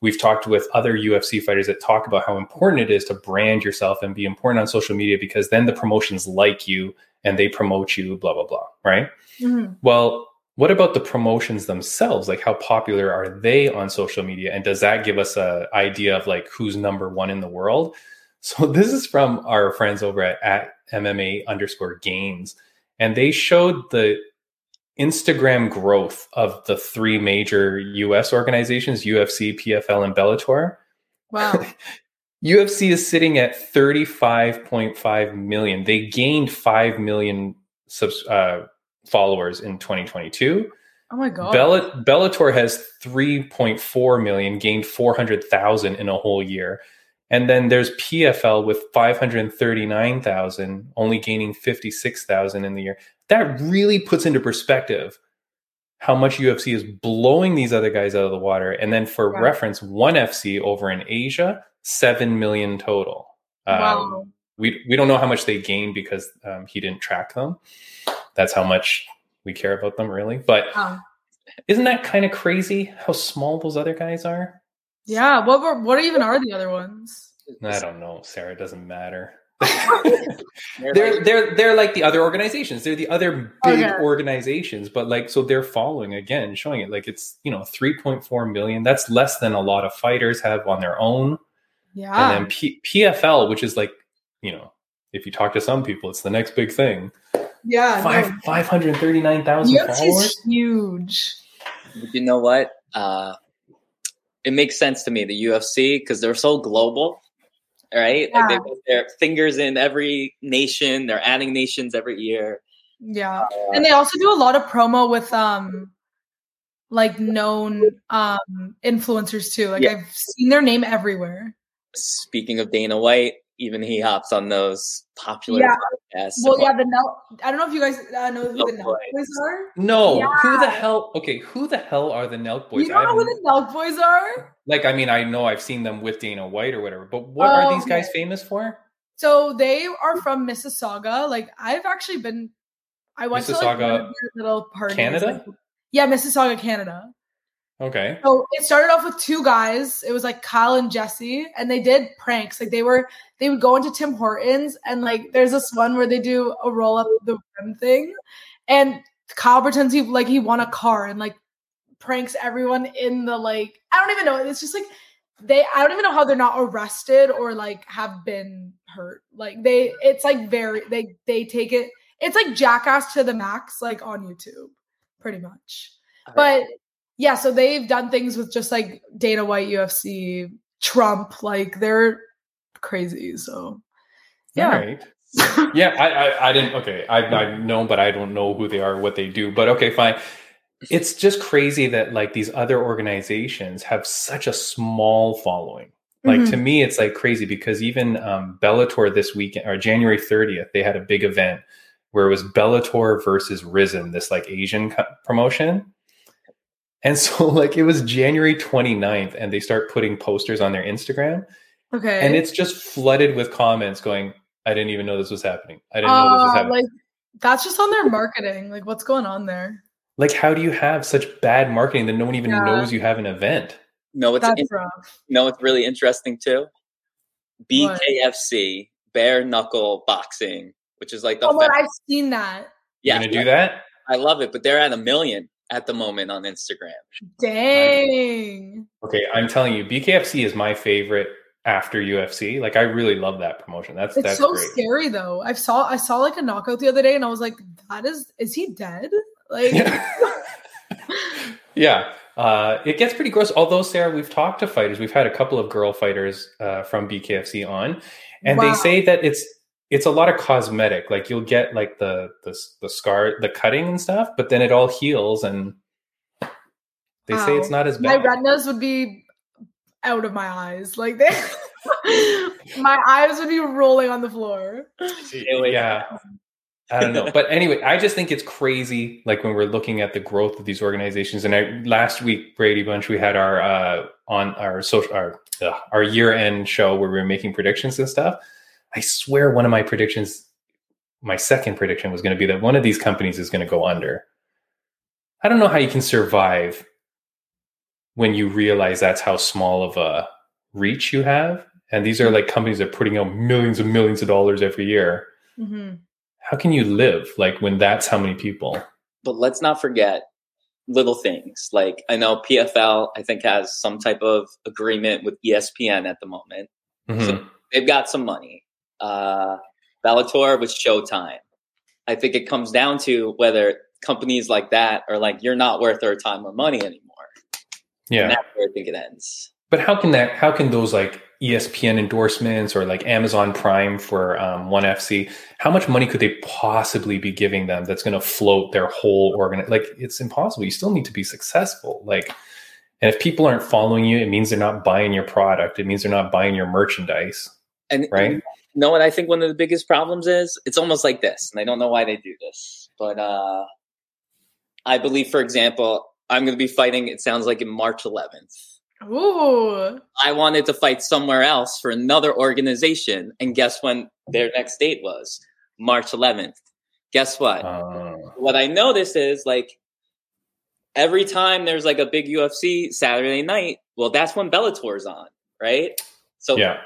We've talked with other UFC fighters that talk about how important it is to brand yourself and be important on social media because then the promotions like you and they promote you, blah, blah, blah, right? Mhm. Well, what about the promotions themselves? Like, how popular are they on social media? And does that give us a idea of like who's number one in the world? So this is from our friends over at, at MMA underscore gains, and they showed the Instagram growth of the three major US organizations: UFC, PFL, and Bellator. Wow. UFC is sitting at 35.5 million. They gained 5 million subs, uh, followers in 2022. Oh my god. Bell- Bellator has 3.4 million, gained 400,000 in a whole year. And then there's PFL with 539,000, only gaining 56,000 in the year. That really puts into perspective how much UFC is blowing these other guys out of the water. And then for reference, one FC over in Asia, 7 million total. Um, wow. we we don't know how much they gained because um, he didn't track them. That's how much we care about them, really. But isn't that kind of crazy how small those other guys are? Yeah. What were what even are the other ones? I don't know, Sarah. It doesn't matter. They're they're like- they're they're like the other organizations. They're the other big Okay. organizations, but like so they're following again, showing it like it's you know three point four million. That's less than a lot of fighters have on their own. Yeah. And then P- PFL, which is like you know, if you talk to some people, it's the next big thing. yeah. Five five hundred thirty nine thousand UFC's followers. huge. But you know what? Uh, it makes sense to me, the UFC, because they're so global, right? Like they put their fingers in every nation. They're adding nations every year. Yeah. Uh, And they also do a lot of promo with um like known um influencers too. Like Yeah. I've seen their name everywhere. Speaking of Dana White, even he hops on those popular Yeah. podcasts. Well, yeah, the Nel. I don't know if you guys uh, know who Oh, the Nelk boy. Boys are. No, Yeah. who the hell? Okay, who the hell are the Nelk boys? you don't I know who the Nelk Boys are? like, I mean, I know I've seen them with Dana White or whatever, but what are Oh, these guys famous for? So they are from Mississauga. Like I've actually been. I went to like Mississauga, one of their little parties. Canada? like- yeah, Mississauga, Canada. Okay. So it started off with two guys. It was like Kyle and Jesse, and they did pranks. Like they were, they would go into Tim Hortons, and like there's this one where they do a roll up the rim thing, and Kyle pretends he like he won a car and like pranks everyone in the like I don't even know. It's just like they I don't even know how they're not arrested or like have been hurt. Like they, it's like very they they take it. It's like Jackass to the max, like on YouTube, pretty much. But yeah, so they've done things with just like Dana White, UFC, Trump, like they're crazy. So yeah. Right. yeah, I, I, I didn't. Okay, I, I know, but I don't know who they are, what they do. But okay, fine. It's just crazy that like these other organizations have such a small following. Like Mhm. to me, it's like crazy because even um, Bellator this weekend or January 30th, they had a big event where it was Bellator versus Rizin, this like Asian co- promotion. And so like it was January 29th, and they start putting posters on their Instagram Okay. and it's just flooded with comments going i didn't even know this was happening i didn't know this was Uh, happening like that's just on their marketing. Like what's going on there? like how do you have such bad marketing that no one even Yeah. knows you have an event no, it's That's in, rough. no, it's really interesting too. What? BKFC, bare knuckle boxing, which is like the Oh my, I've seen that. you're yeah, gonna do that I love it, but they're at a million at the moment on Instagram. Dang. okay i'm telling you bkfc is my favorite after ufc like i really love that promotion that's It's that's so great scary though. I saw I saw like a knockout the other day and I was like, that is is he dead? Like yeah, yeah. Uh, it gets pretty gross. Although Sarah, we've talked to fighters. We've had a couple of girl fighters uh, from BKFC on, and Wow. they say that it's it's a lot of cosmetic. Like you'll get like the the the scar, the cutting and stuff, but then it all heals, and they say it's not as bad. my bad. retinas would be out of my eyes. Like they my eyes would be rolling on the floor. yeah. I don't know. But anyway, I just think it's crazy. Like when we're looking at the growth of these organizations. And I, last week, Brady Bunch, we had our uh, on our social our ugh, our year end show where we were making predictions and stuff. I swear, one of my predictions, my second prediction, was going to be that one of these companies is going to go under. I don't know how you can survive when you realize that's how small of a reach you have. And these are like companies that are putting out millions and millions of dollars every year Mhm. how can you live like when that's how many people But let's not forget little things. Like I know PFL, I think, has some type of agreement with ESPN at the moment. Mhm. They've got some money. Uh, Bellator with Showtime. I think it comes down to whether companies like that are like, you're not worth our time or money anymore. And yeah that's where I think it ends. but how can that how can those like espn endorsements or like amazon prime for um, one fc how much money could they possibly be giving them that's going to float their whole organ like it's impossible you still need to be successful like and if people aren't following you it means they're not buying your product it means they're not buying your merchandise And right you know what I think one of the biggest problems is? It's almost like this, and I don't know why they do this, but uh, I believe, for example, I'm going to be fighting. It sounds like in March 11th. Ooh. I wanted to fight somewhere else for another organization, and guess when their next date was? March 11th. Guess what? uh, what I notice is like every time there's like a big UFC Saturday night, well, that's when Bellator's on, right? So yeah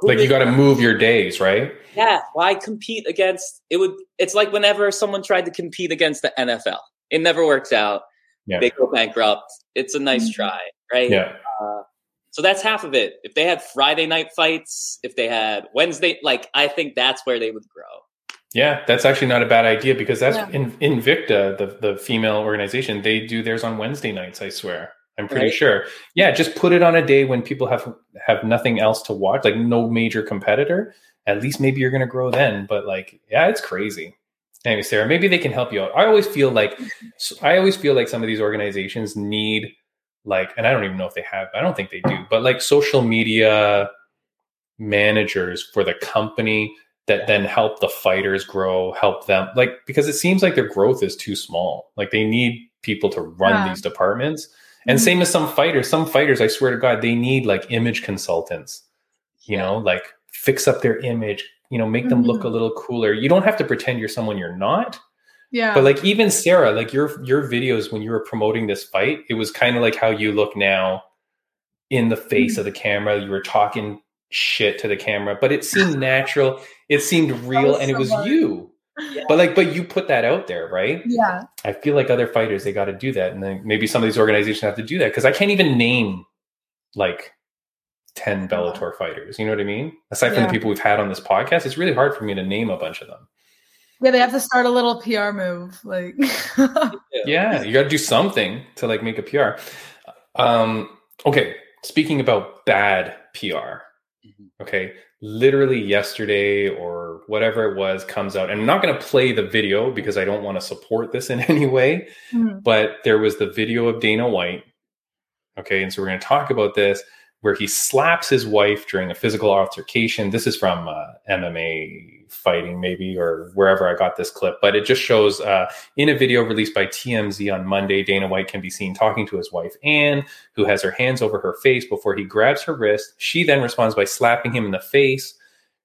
who like you got to move your days right yeah, why compete against it would it's like whenever someone tried to compete against the NFL. It never works out. Yeah. They go bankrupt. It's a nice Mhm. try, right? yeah Uh, so that's half of it. If they had Friday night fights, if they had Wednesday, like I think that's where they would grow. Yeah, that's actually not a bad idea because that's Yeah. in Invicta, the the female organization. They do theirs on Wednesday nights. I swear, I'm pretty Right. sure. Yeah, just put it on a day when people have have nothing else to watch, like no major competitor. At least maybe you're going to grow then. But like, yeah, it's crazy. Anyway, Sarah, maybe they can help you out. I always feel like I always feel like some of these organizations need like, and I don't even know if they have. I don't think they do, but like social media managers for the company that then help the fighters grow, help them like because it seems like their growth is too small. Like they need people to run Yeah. these departments. And Mhm. same as some fighters. Some fighters, I swear to God, they need like image consultants. You know, like fix up their image. You know, make them look a little cooler. You don't have to pretend you're someone you're not. Yeah. But like even Sarah, like your your videos when you were promoting this fight, it was kind of like how you look now in the face Mm-hmm. of the camera. You were talking shit to the camera, but it seemed natural. It seemed real, and it was hard. you. But like, but you put that out there, right? yeah. I feel like other fighters they got to do that, and then maybe some of these organizations have to do that because I can't even name like ten Bellator fighters. You know what I mean? Aside from Yeah. the people we've had on this podcast, it's really hard for me to name a bunch of them. Yeah, they have to start a little PR move. Like Yeah, you got to do something to like make a PR. Um, okay, speaking about bad PR. Mhm. Okay, literally yesterday or whatever it was comes out, and I'm not going to play the video because I don't want to support this in any way. Mhm. But there was the video of Dana White. Okay, and so we're going to talk about this where he slaps his wife during a physical altercation. This is from uh, MMA fighting, maybe, or wherever I got this clip. But it just shows uh, in a video released by TMZ on Monday, Dana White can be seen talking to his wife, Anne, who has her hands over her face before he grabs her wrist. She then responds by slapping him in the face.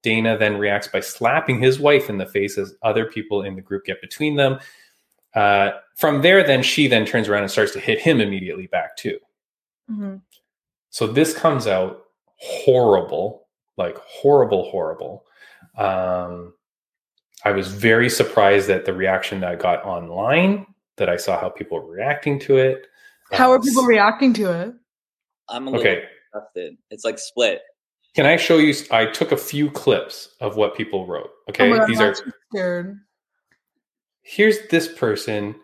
Dana then reacts by slapping his wife in the face as other people in the group get between them. Uh, from there, then she then turns around and starts to hit him immediately back too. Mhm. So this comes out horrible, like horrible, horrible. Um, I was very surprised at the reaction that I got online. That I saw how people were reacting to it. how are Um, people reacting to it? I'm a little Okay, disgusted. It's like split. can I show you? I took a few clips of what people wrote. Okay, oh God, these I'm are actually scared. here's this person.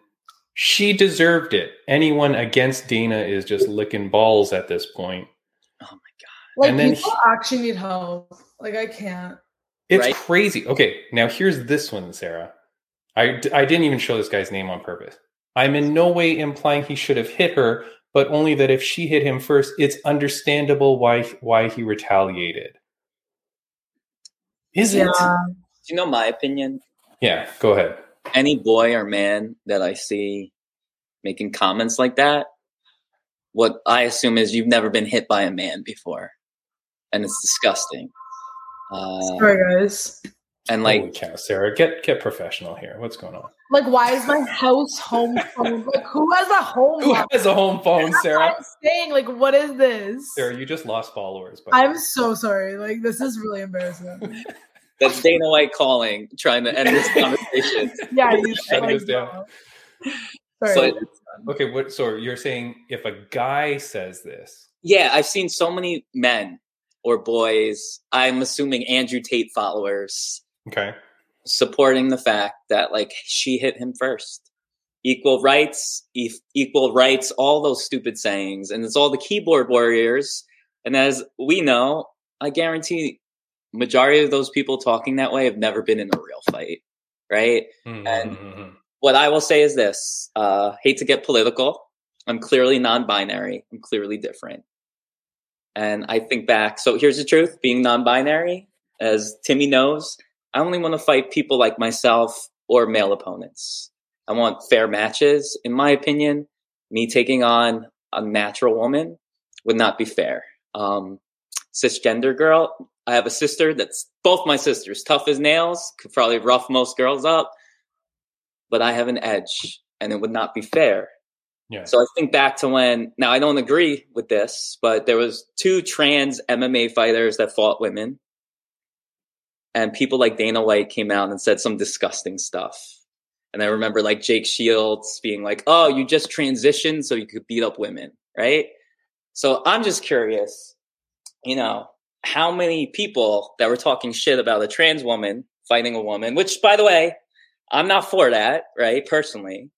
She deserved it. Anyone against Dana is just licking balls at this point. Oh my god! Like And then people actually need help. Like I can't. It's Right. crazy. Okay, now here's this one, Sarah. I I didn't even show this guy's name on purpose. I'm in no way implying he should have hit her, but only that if she hit him first, it's understandable why why he retaliated. Is it? Do you know my opinion? Yeah, go ahead. Any boy or man that I see making comments like that, what I assume is you've never been hit by a man before, and it's disgusting. Uh, Sorry guys. and Holy like, cow, Sarah, get get professional here. What's going on? Like why is my house home phone? Like who has a home Who phone? has a home phone, Sarah? I'm saying like what is this? Sarah, you just lost followers. But I'm so sorry. Like this is really embarrassing. that's Dana White calling, trying to end this conversation. Yeah, you Shut this down. Sorry. So okay, what? So you're saying if a guy says this, yeah, I've seen so many men or boys. I'm assuming Andrew Tate followers okay, supporting the fact that like she hit him first. Equal rights, e- equal rights, all those stupid sayings, and it's all the keyboard warriors. And as we know, I guarantee majority of those people talking that way have never been in a real fight, right? And- Mhm. What I will say is this: uh, hate to get political. I'm clearly non-binary. I'm clearly different. And I think back. So here's the truth: being non-binary, as Timmy knows, I only want to fight people like myself or male opponents. I want fair matches. In my opinion, me taking on a natural woman would not be fair. Um, cisgender girl, I have a sister that's both my sisters, tough as nails, could probably rough most girls up, but I have an edge and it would not be fair. yeah. So I think back to when now I don't agree with this, but there was two trans MMA fighters that fought women. And people like Dana White came out and said some disgusting stuff. And I remember like Jake Shields being like, "Oh, you just transitioned so you could beat up women, right?" So I'm just curious, you know, how many people that were talking shit about a trans woman fighting a woman, which by the way, I'm not for that, right? Personally.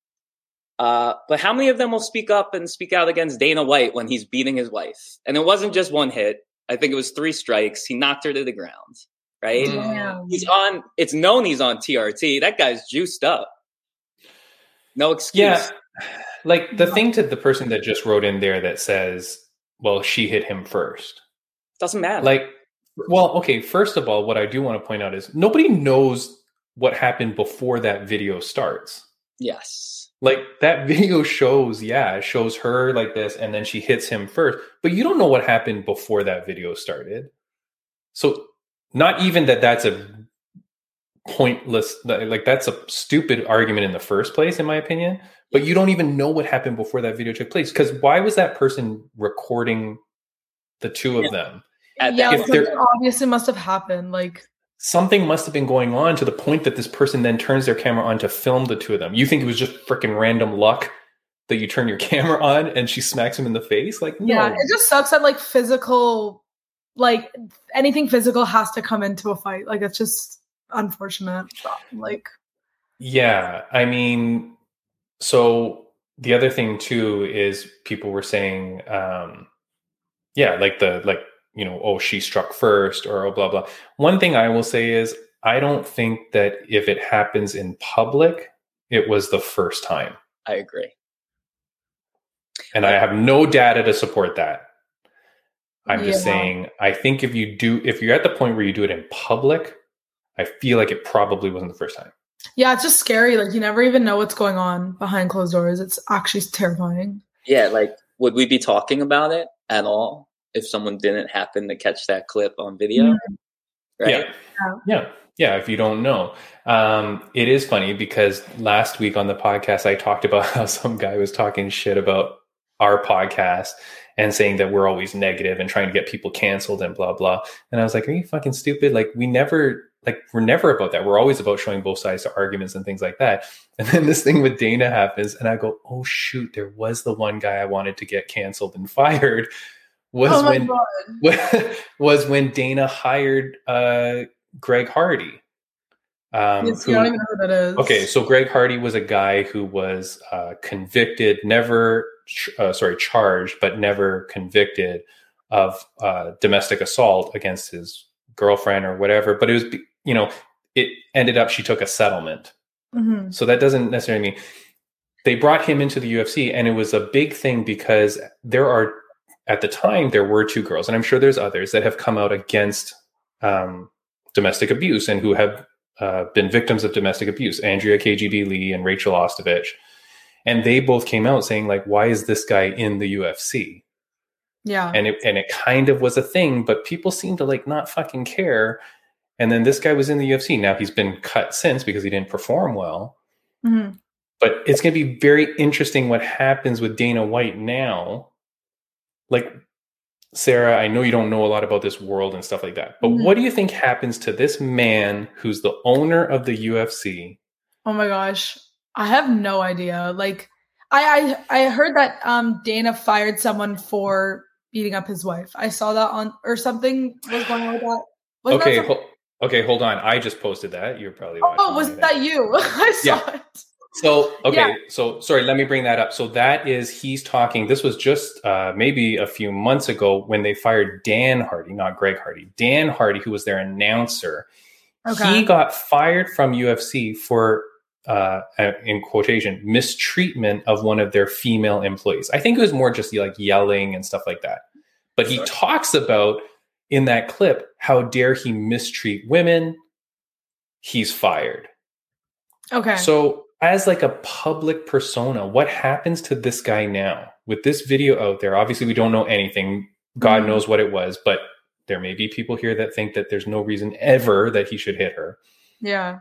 Uh, but how many of them will speak up and speak out against Dana White when he's beating his wife? And it wasn't just one hit. I think it was three strikes. He knocked her to the ground. right? Mm. Damn. He's on. It's known he's on TRT. That guy's juiced up. No excuse. Yeah. Like the thing to the person that just wrote in there that says, well, she hit him first. Doesn't matter. Like, well, okay, first of all, what I do want to point out is nobody knows what happened before that video starts. yes. Like that video shows, yeah, it shows her like this, and then she hits him first, but you don't know what happened before that video started. So, not even that that's a pointless, like that's a stupid argument in the first place, in my opinion. But you don't even know what happened before that video took place. Because why was that person recording the two of Yeah. them? At yeah, that if something obviously must have happened. Like, something must have been going on to the point that this person then turns their camera on to film the two of them. You think it was just freaking random luck that you turn your camera on and she smacks him in the face? Like, no. yeah, it just sucks that like physical, like anything physical has to come into a fight. Like, it's just unfortunate. Like, Yeah, I mean, so the other thing too is people were saying, um, yeah, like the like you know, oh she struck first or oh blah blah. One thing I will say is I don't think that if it happens in public, it was the first time, I agree. and I have no data to support that. I'm just saying, I think if you do, if you're at the point where you do it in public, I feel like it probably wasn't the first time. yeah, it's just scary. Like, you never even know what's going on behind closed doors. It's actually terrifying. Yeah, like would we be talking about it at all if someone didn't happen to catch that clip on video? Mhm. Right? Yeah. Yeah. Yeah. If you don't know, um, it is funny because last week on the podcast, I talked about how some guy was talking shit about our podcast and saying that we're always negative and trying to get people canceled and blah, blah. And I was like, are you fucking stupid? Like, we never, like, we're never about that. We're always about showing both sides to arguments and things like that. And then this thing with Dana happens, and I go, oh, shoot, there was the one guy I wanted to get canceled and fired. Was oh when was when Dana hired uh, Greg Hardy. Um, Yes, who- you don't even know who that is. okay, so Greg Hardy was a guy who was uh, convicted, never, uh, sorry, charged, but never convicted of uh, domestic assault against his girlfriend or whatever. But it was, you know, it ended up she took a settlement. Mhm. So that doesn't necessarily mean they brought him into the UFC, and it was a big thing because there are at the time there were two girls, and I'm sure there's others that have come out against um, domestic abuse and who have uh, been victims of domestic abuse. Andrea KGB Lee and Rachel Ostovich, and they both came out saying like, "Why is this guy in the UFC?" Yeah. and it and it kind of was a thing, but people seem to like not fucking care. And then this guy was in the UFC. Now he's been cut since because he didn't perform well. Mhm. But it's going to be very interesting what happens with Dana White now. Like Sarah, I know you don't know a lot about this world and stuff like that, but Mhm. what do you think happens to this man who's the owner of the UFC? Oh my gosh. I have no idea. Like I I, I heard that um Dana fired someone for beating up his wife. I saw that on or something was going on with that. Wasn't okay, that ho- okay, hold on. I just posted that. You're probably oh, was it. that you? I saw Yeah. it. So okay, Yeah. so sorry, let me bring that up. So that is he's talking. This was just uh, maybe a few months ago when they fired Dan Hardy, not Greg Hardy. Dan Hardy, who was their announcer, Okay. he got fired from UFC for uh, uh, in quotation mistreatment of one of their female employees. I think it was more just like yelling and stuff like that. But he Sure. talks about in that clip how dare he mistreat women. He's fired. Okay. So, as like a public persona, what happens to this guy now with this video out there? Obviously, we don't know anything. God Mhm. knows what it was, but there may be people here that think that there's no reason ever that he should hit her. yeah.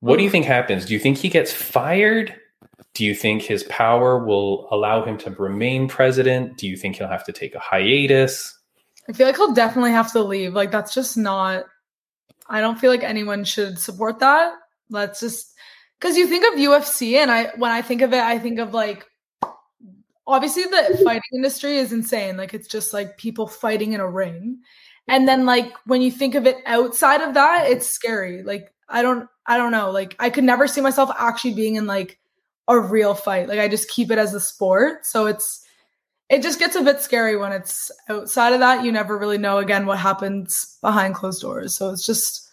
What do you think happens? Do you think he gets fired? Do you think his power will allow him to remain president? Do you think he'll have to take a hiatus? I feel like he'll definitely have to leave. Like that's just not I don't feel like anyone should support that. Let's just because you think of UFC and I when I think of it, I think of like obviously the fighting industry is insane. Like it's just like people fighting in a ring. And then like when you think of it outside of that, it's scary. Like I don't I don't know. Like I could never see myself actually being in like a real fight. Like I just keep it as a sport. So it's it just gets a bit scary when it's outside of that. You never really know again what happens behind closed doors. So it's just.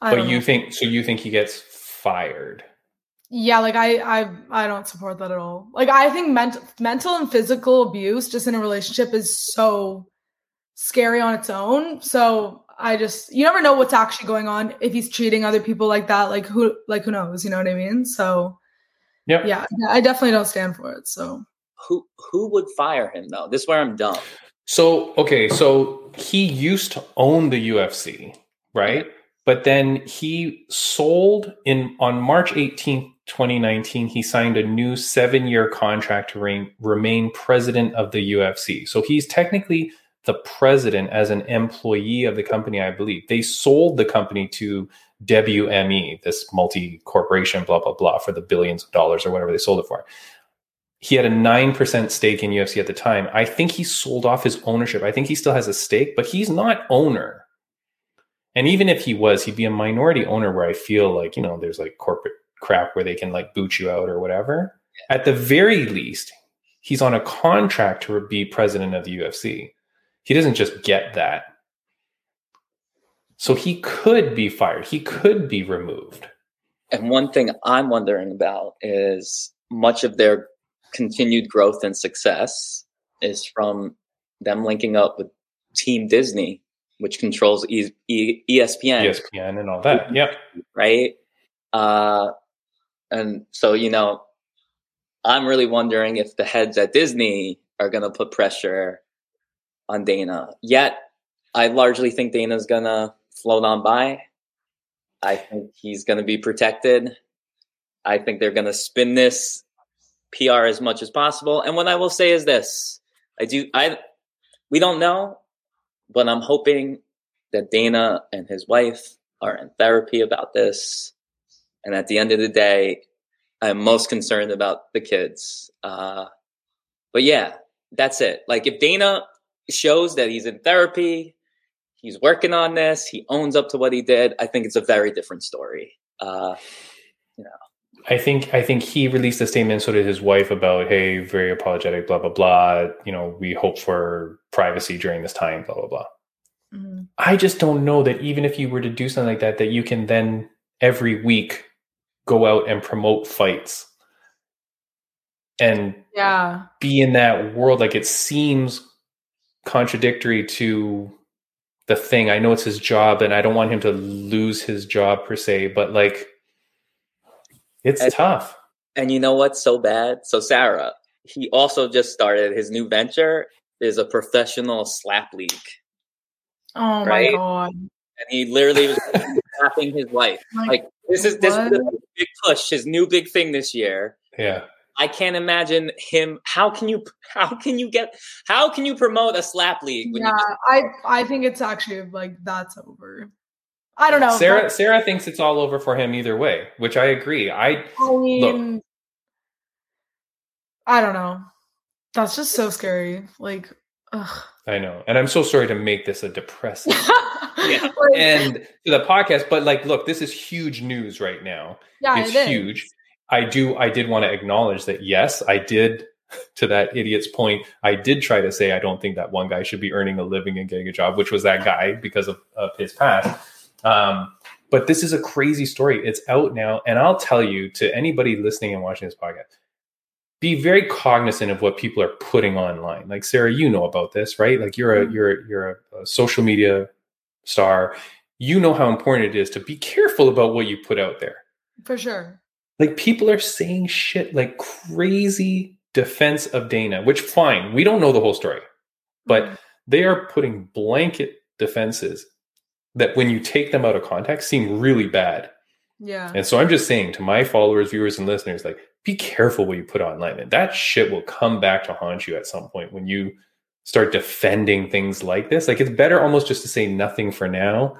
I but you know. think so? You think he gets fired? Yeah, like I, I, I don't support that at all. Like I think mental, mental and physical abuse just in a relationship is so scary on its own. So I just, you never know what's actually going on if he's treating other people like that. Like who, like who knows? You know what I mean? So, yep. yeah, I definitely don't stand for it. So who who would fire him though? This is where I'm dumb. So okay, so he used to own the UFC, right? But then he sold in on March 18th, 2019, he signed a new seven-year contract to re- remain president of the UFC. So he's technically the president as an employee of the company, I believe. They sold the company to WME, this multi corporation, blah, blah, blah, for the billions of dollars or whatever they sold it for he had a 9% stake in UFC at the time. I think he sold off his ownership. I think he still has a stake, but he's not owner. And even if he was, he'd be a minority owner where I feel like, you know, there's like corporate crap where they can like boot you out or whatever. At the very least, he's on a contract to be president of the UFC. He doesn't just get that. So he could be fired. He could be removed. And one thing I'm wondering about is much of their continued growth and success is from them linking up with Team Disney, which controls e- e- ESPN, ESPN, and all that. Yep. Right. Uh, and so you know, I'm really wondering if the heads at Disney are going to put pressure on Dana. Yet, I largely think Dana's going to float on by. I think he's going to be protected. I think they're going to spin this PR as much as possible. And what I will say is this: I do I we don't know, but I'm hoping that Dana and his wife are in therapy about this. And at the end of the day, I'm most concerned about the kids. Uh, but yeah, that's it. Like if Dana shows that he's in therapy, he's working on this, he owns up to what he did, I think it's a very different story. Uh. I think I think he released a statement, so did his wife, about hey, very apologetic, blah blah blah. You know, we hope for privacy during this time, blah blah blah. Mm-hmm. I just don't know that even if you were to do something like that, that you can then every week go out and promote fights and yeah be in that world. Like it seems contradictory to the thing. I know it's his job, and I don't want him to lose his job per se, but like it's and, tough. And you know what's so bad? So Sarah, he also just started his new venture is a professional slap league. Oh right? my god. And he literally was slapping his wife. Like, like this is this is a big push, his new big thing this year. Yeah. I can't imagine him. How can you? How can you get? How can you promote a slap league? yeah, you- I I think it's actually like that's over. I don't know. Sarah but, Sarah thinks it's all over for him either way, which I agree. I, I mean, look, I don't know. That's just so scary. Like, ugh. I know, and I'm so sorry to make this a depressing yeah. and to the podcast, but like, look, this is huge news right now. Yeah, it's it huge. I do. I did want to acknowledge that. Yes, I did. To that idiot's point, I did try to say I don't think that one guy should be earning a living and getting a job, which was that guy because of, of his past. Um, but this is a crazy story. It's out now. And I'll tell you to anybody listening and watching this podcast, be very cognizant of what people are putting online. Like Sarah, you know about this, right? Like you're a mm-hmm. you're you're a, a social media star. You know how important it is to be careful about what you put out there. For sure. Like people are saying shit like crazy defense of Dana, which fine, we don't know the whole story. But mm-hmm. they are putting blanket defenses that when you take them out of context seem really bad. Yeah. And so I'm just saying to my followers, viewers, and listeners, like, be careful what you put online. And that shit will come back to haunt you at some point when you start defending things like this. Like, it's better almost just to say nothing for now.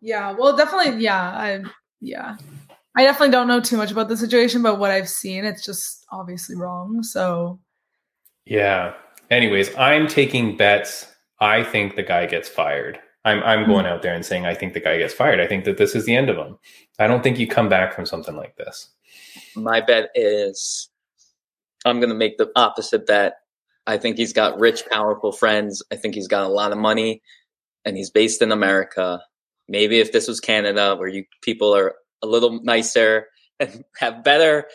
Yeah. Well, definitely. Yeah. I, yeah. I definitely don't know too much about the situation, but what I've seen, it's just obviously wrong. So, yeah. Anyways, I'm taking bets. I think the guy gets fired. I'm I'm hmm. going out there and saying I think the guy gets fired. I think that this is the end of him. I don't think you come back from something like this. My bet is I'm going to make the opposite bet. I think he's got rich, powerful friends. I think he's got a lot of money, and he's based in America. Maybe if this was Canada, where you people are a little nicer and have better.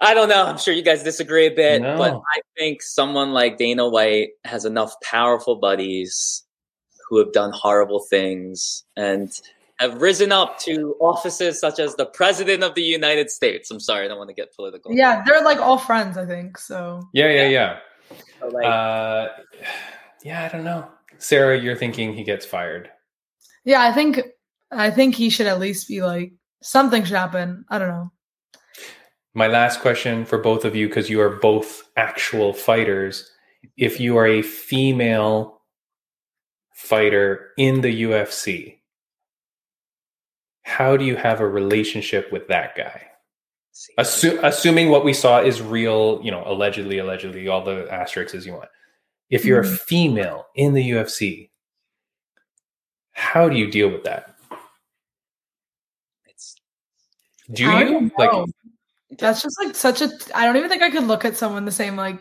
I don't know. I'm sure you guys disagree a bit, No. but I think someone like Dana White has enough powerful buddies who have done horrible things and have risen up to offices such as the President of the United States. I'm sorry, I don't want to get political. Yeah, they're like all friends, I think. So Yeah, yeah, yeah. So, like, Uh, yeah, I don't know. Sarah, you're thinking he gets fired. yeah, I think I think he should at least be like something should happen. I don't know. My last question for both of you, because you are both actual fighters. If you are a female fighter in the UFC, how do you have a relationship with that guy? Assu- assuming what we saw is real, you know, allegedly, allegedly, all the asterisks as you want. If you're a Mhm. female in the UFC, how do you deal with that? It's Do you like? That's just like such a. I don't even think I could look at someone the same. Like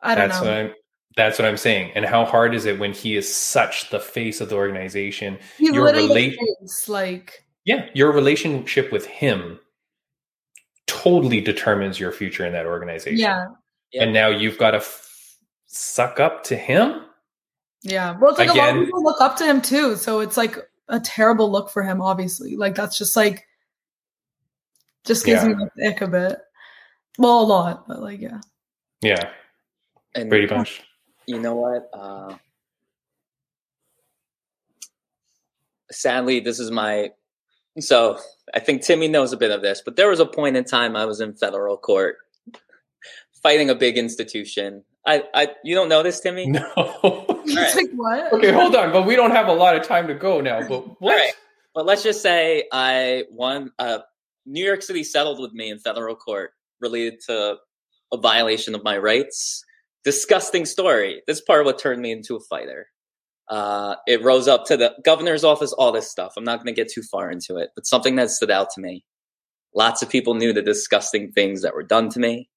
I don't that's know. What I'm. That's what I'm saying. And how hard is it when he is such the face of the organization? He your literally relate- is like Yeah, your relationship with him totally determines your future in that organization. yeah, And now you've got to f- suck up to him. yeah. Well, it's like a lot of people look up to him too. So it's like a terrible look for him. Obviously, like that's just like just gives Yeah. me the ick a bit. Well, a lot, but like yeah. Yeah, and Brady Bunch. You know what? Uh, sadly, this is my. So I think Timmy knows a bit of this, but there was a point in time I was in federal court fighting a big institution. I, I, you don't know this, Timmy? No. It's right. like what? okay, hold on, but we don't have a lot of time to go now. But what? right. But let's just say I won. Uh, New York City settled with me in federal court related to a violation of my rights. Disgusting story. This part of what turned me into a fighter. Uh, it rose up to the governor's office, all this stuff. I'm not going to get too far into it, but something that stood out to me. Lots of people knew the disgusting things that were done to me,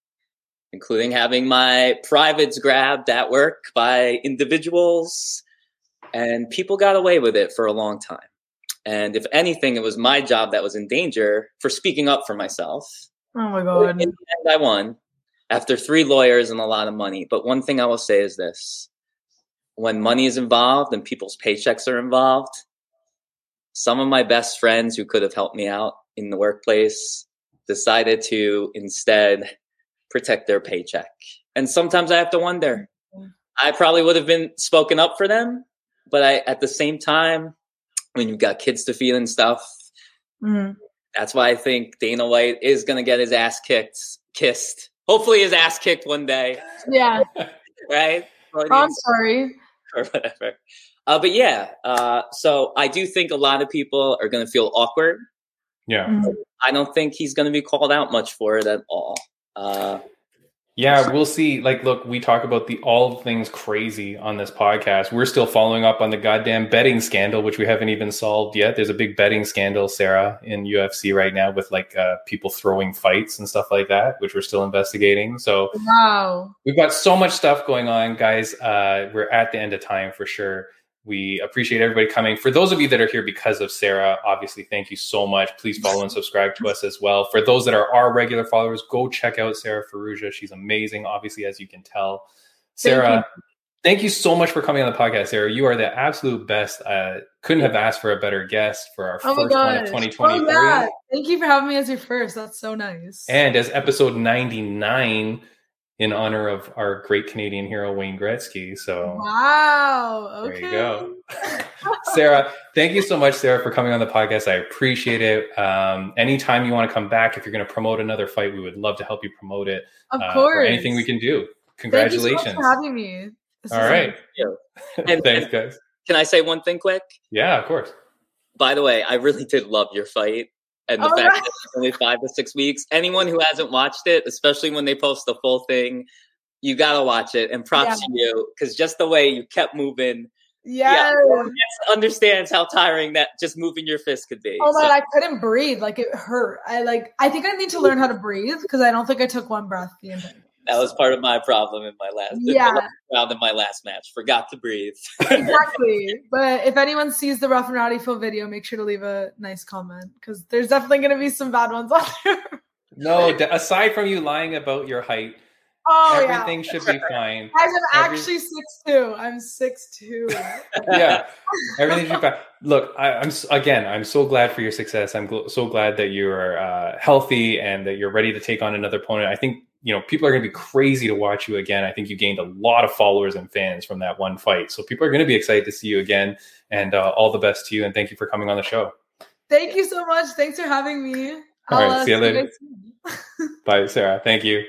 including having my privates grabbed at work by individuals, and people got away with it for a long time. And if anything, it was my job that was in danger for speaking up for myself. Oh my god. I won after three lawyers and a lot of money. But one thing I will say is this when money is involved and people's paychecks are involved, some of my best friends who could have helped me out in the workplace decided to instead protect their paycheck. And sometimes I have to wonder. I probably would have been spoken up for them, but I at the same time, when you've got kids to feed and stuff, Mhm. that's why I think Dana White is going to get his ass kicked, kissed. Hopefully, his ass kicked one day, Yeah. right? Or, I'm sorry. or whatever. Uh, but yeah, uh, so I do think a lot of people are going to feel awkward. Yeah. Mhm. I don't think he's going to be called out much for it at all. Uh, Yeah, we'll see. Like, look, we talk about the all things crazy on this podcast. We're still following up on the goddamn betting scandal, which we haven't even solved yet. There's a big betting scandal, Sarah, in UFC right now with like uh, people throwing fights and stuff like that, which we're still investigating. So Wow. we've got so much stuff going on, guys. Uh, we're at the end of time for sure. We appreciate everybody coming. For those of you that are here because of Sarah, obviously, thank you so much. Please follow and subscribe to us as well. For those that are our regular followers, go check out Sarah Farrugia. She's amazing, obviously, as you can tell. Thank Sarah, thank you so much for coming on the podcast, Sarah. You are the absolute best. Uh, couldn't have asked for a better guest for our Oh first one of god. 2023. Oh, yeah. Thank you for having me as your first. That's so nice. And as episode 99 in honor of our great Canadian hero, Wayne Gretzky. So wow. there you go. Sarah, thank you so much, Sarah, for coming on the podcast. I appreciate it. Um, anytime you want to come back, if you're going to promote another fight, we would love to help you promote it. Of uh, course. Anything we can do. Thank you so Congratulations. much for having me. This All is right. And- Thanks, guys. can I say one thing quick? Yeah, of course. By the way, I really did love your fight. And the Oh, fact right. that it's only five to six weeks. Anyone who hasn't watched it, especially when they post the full thing, you gotta watch it. And props to you because just the way you kept moving, Yes. yeah, understands how tiring that just moving your fist could be. Oh my So- god, I couldn't breathe. Like it hurt. I like I think I need to learn how to breathe because I don't think I took one breath the entire. That was part of my problem in my last Yeah. round in my last match. Forgot to breathe. exactly. But if anyone sees the rough and rowdy full video, make sure to leave a nice comment because there's definitely going to be some bad ones on there. No, d- aside from you lying about your height, Oh everything yeah, should be fine. guys, I'm every- actually six two. I'm six two. yeah, everything should be fine. Look, I, I'm again, I'm so glad for your success. I'm gl- so glad that you're uh, healthy and that you're ready to take on another opponent. I think you know people are going to be crazy to watch you again. I think you gained a lot of followers and fans from that one fight, so people are going to be excited to see you again. And uh, all the best to you, and thank you for coming on the show. Thank you so much. Thanks for having me. All right, uh, see you later. Bye, Sarah. Thank you.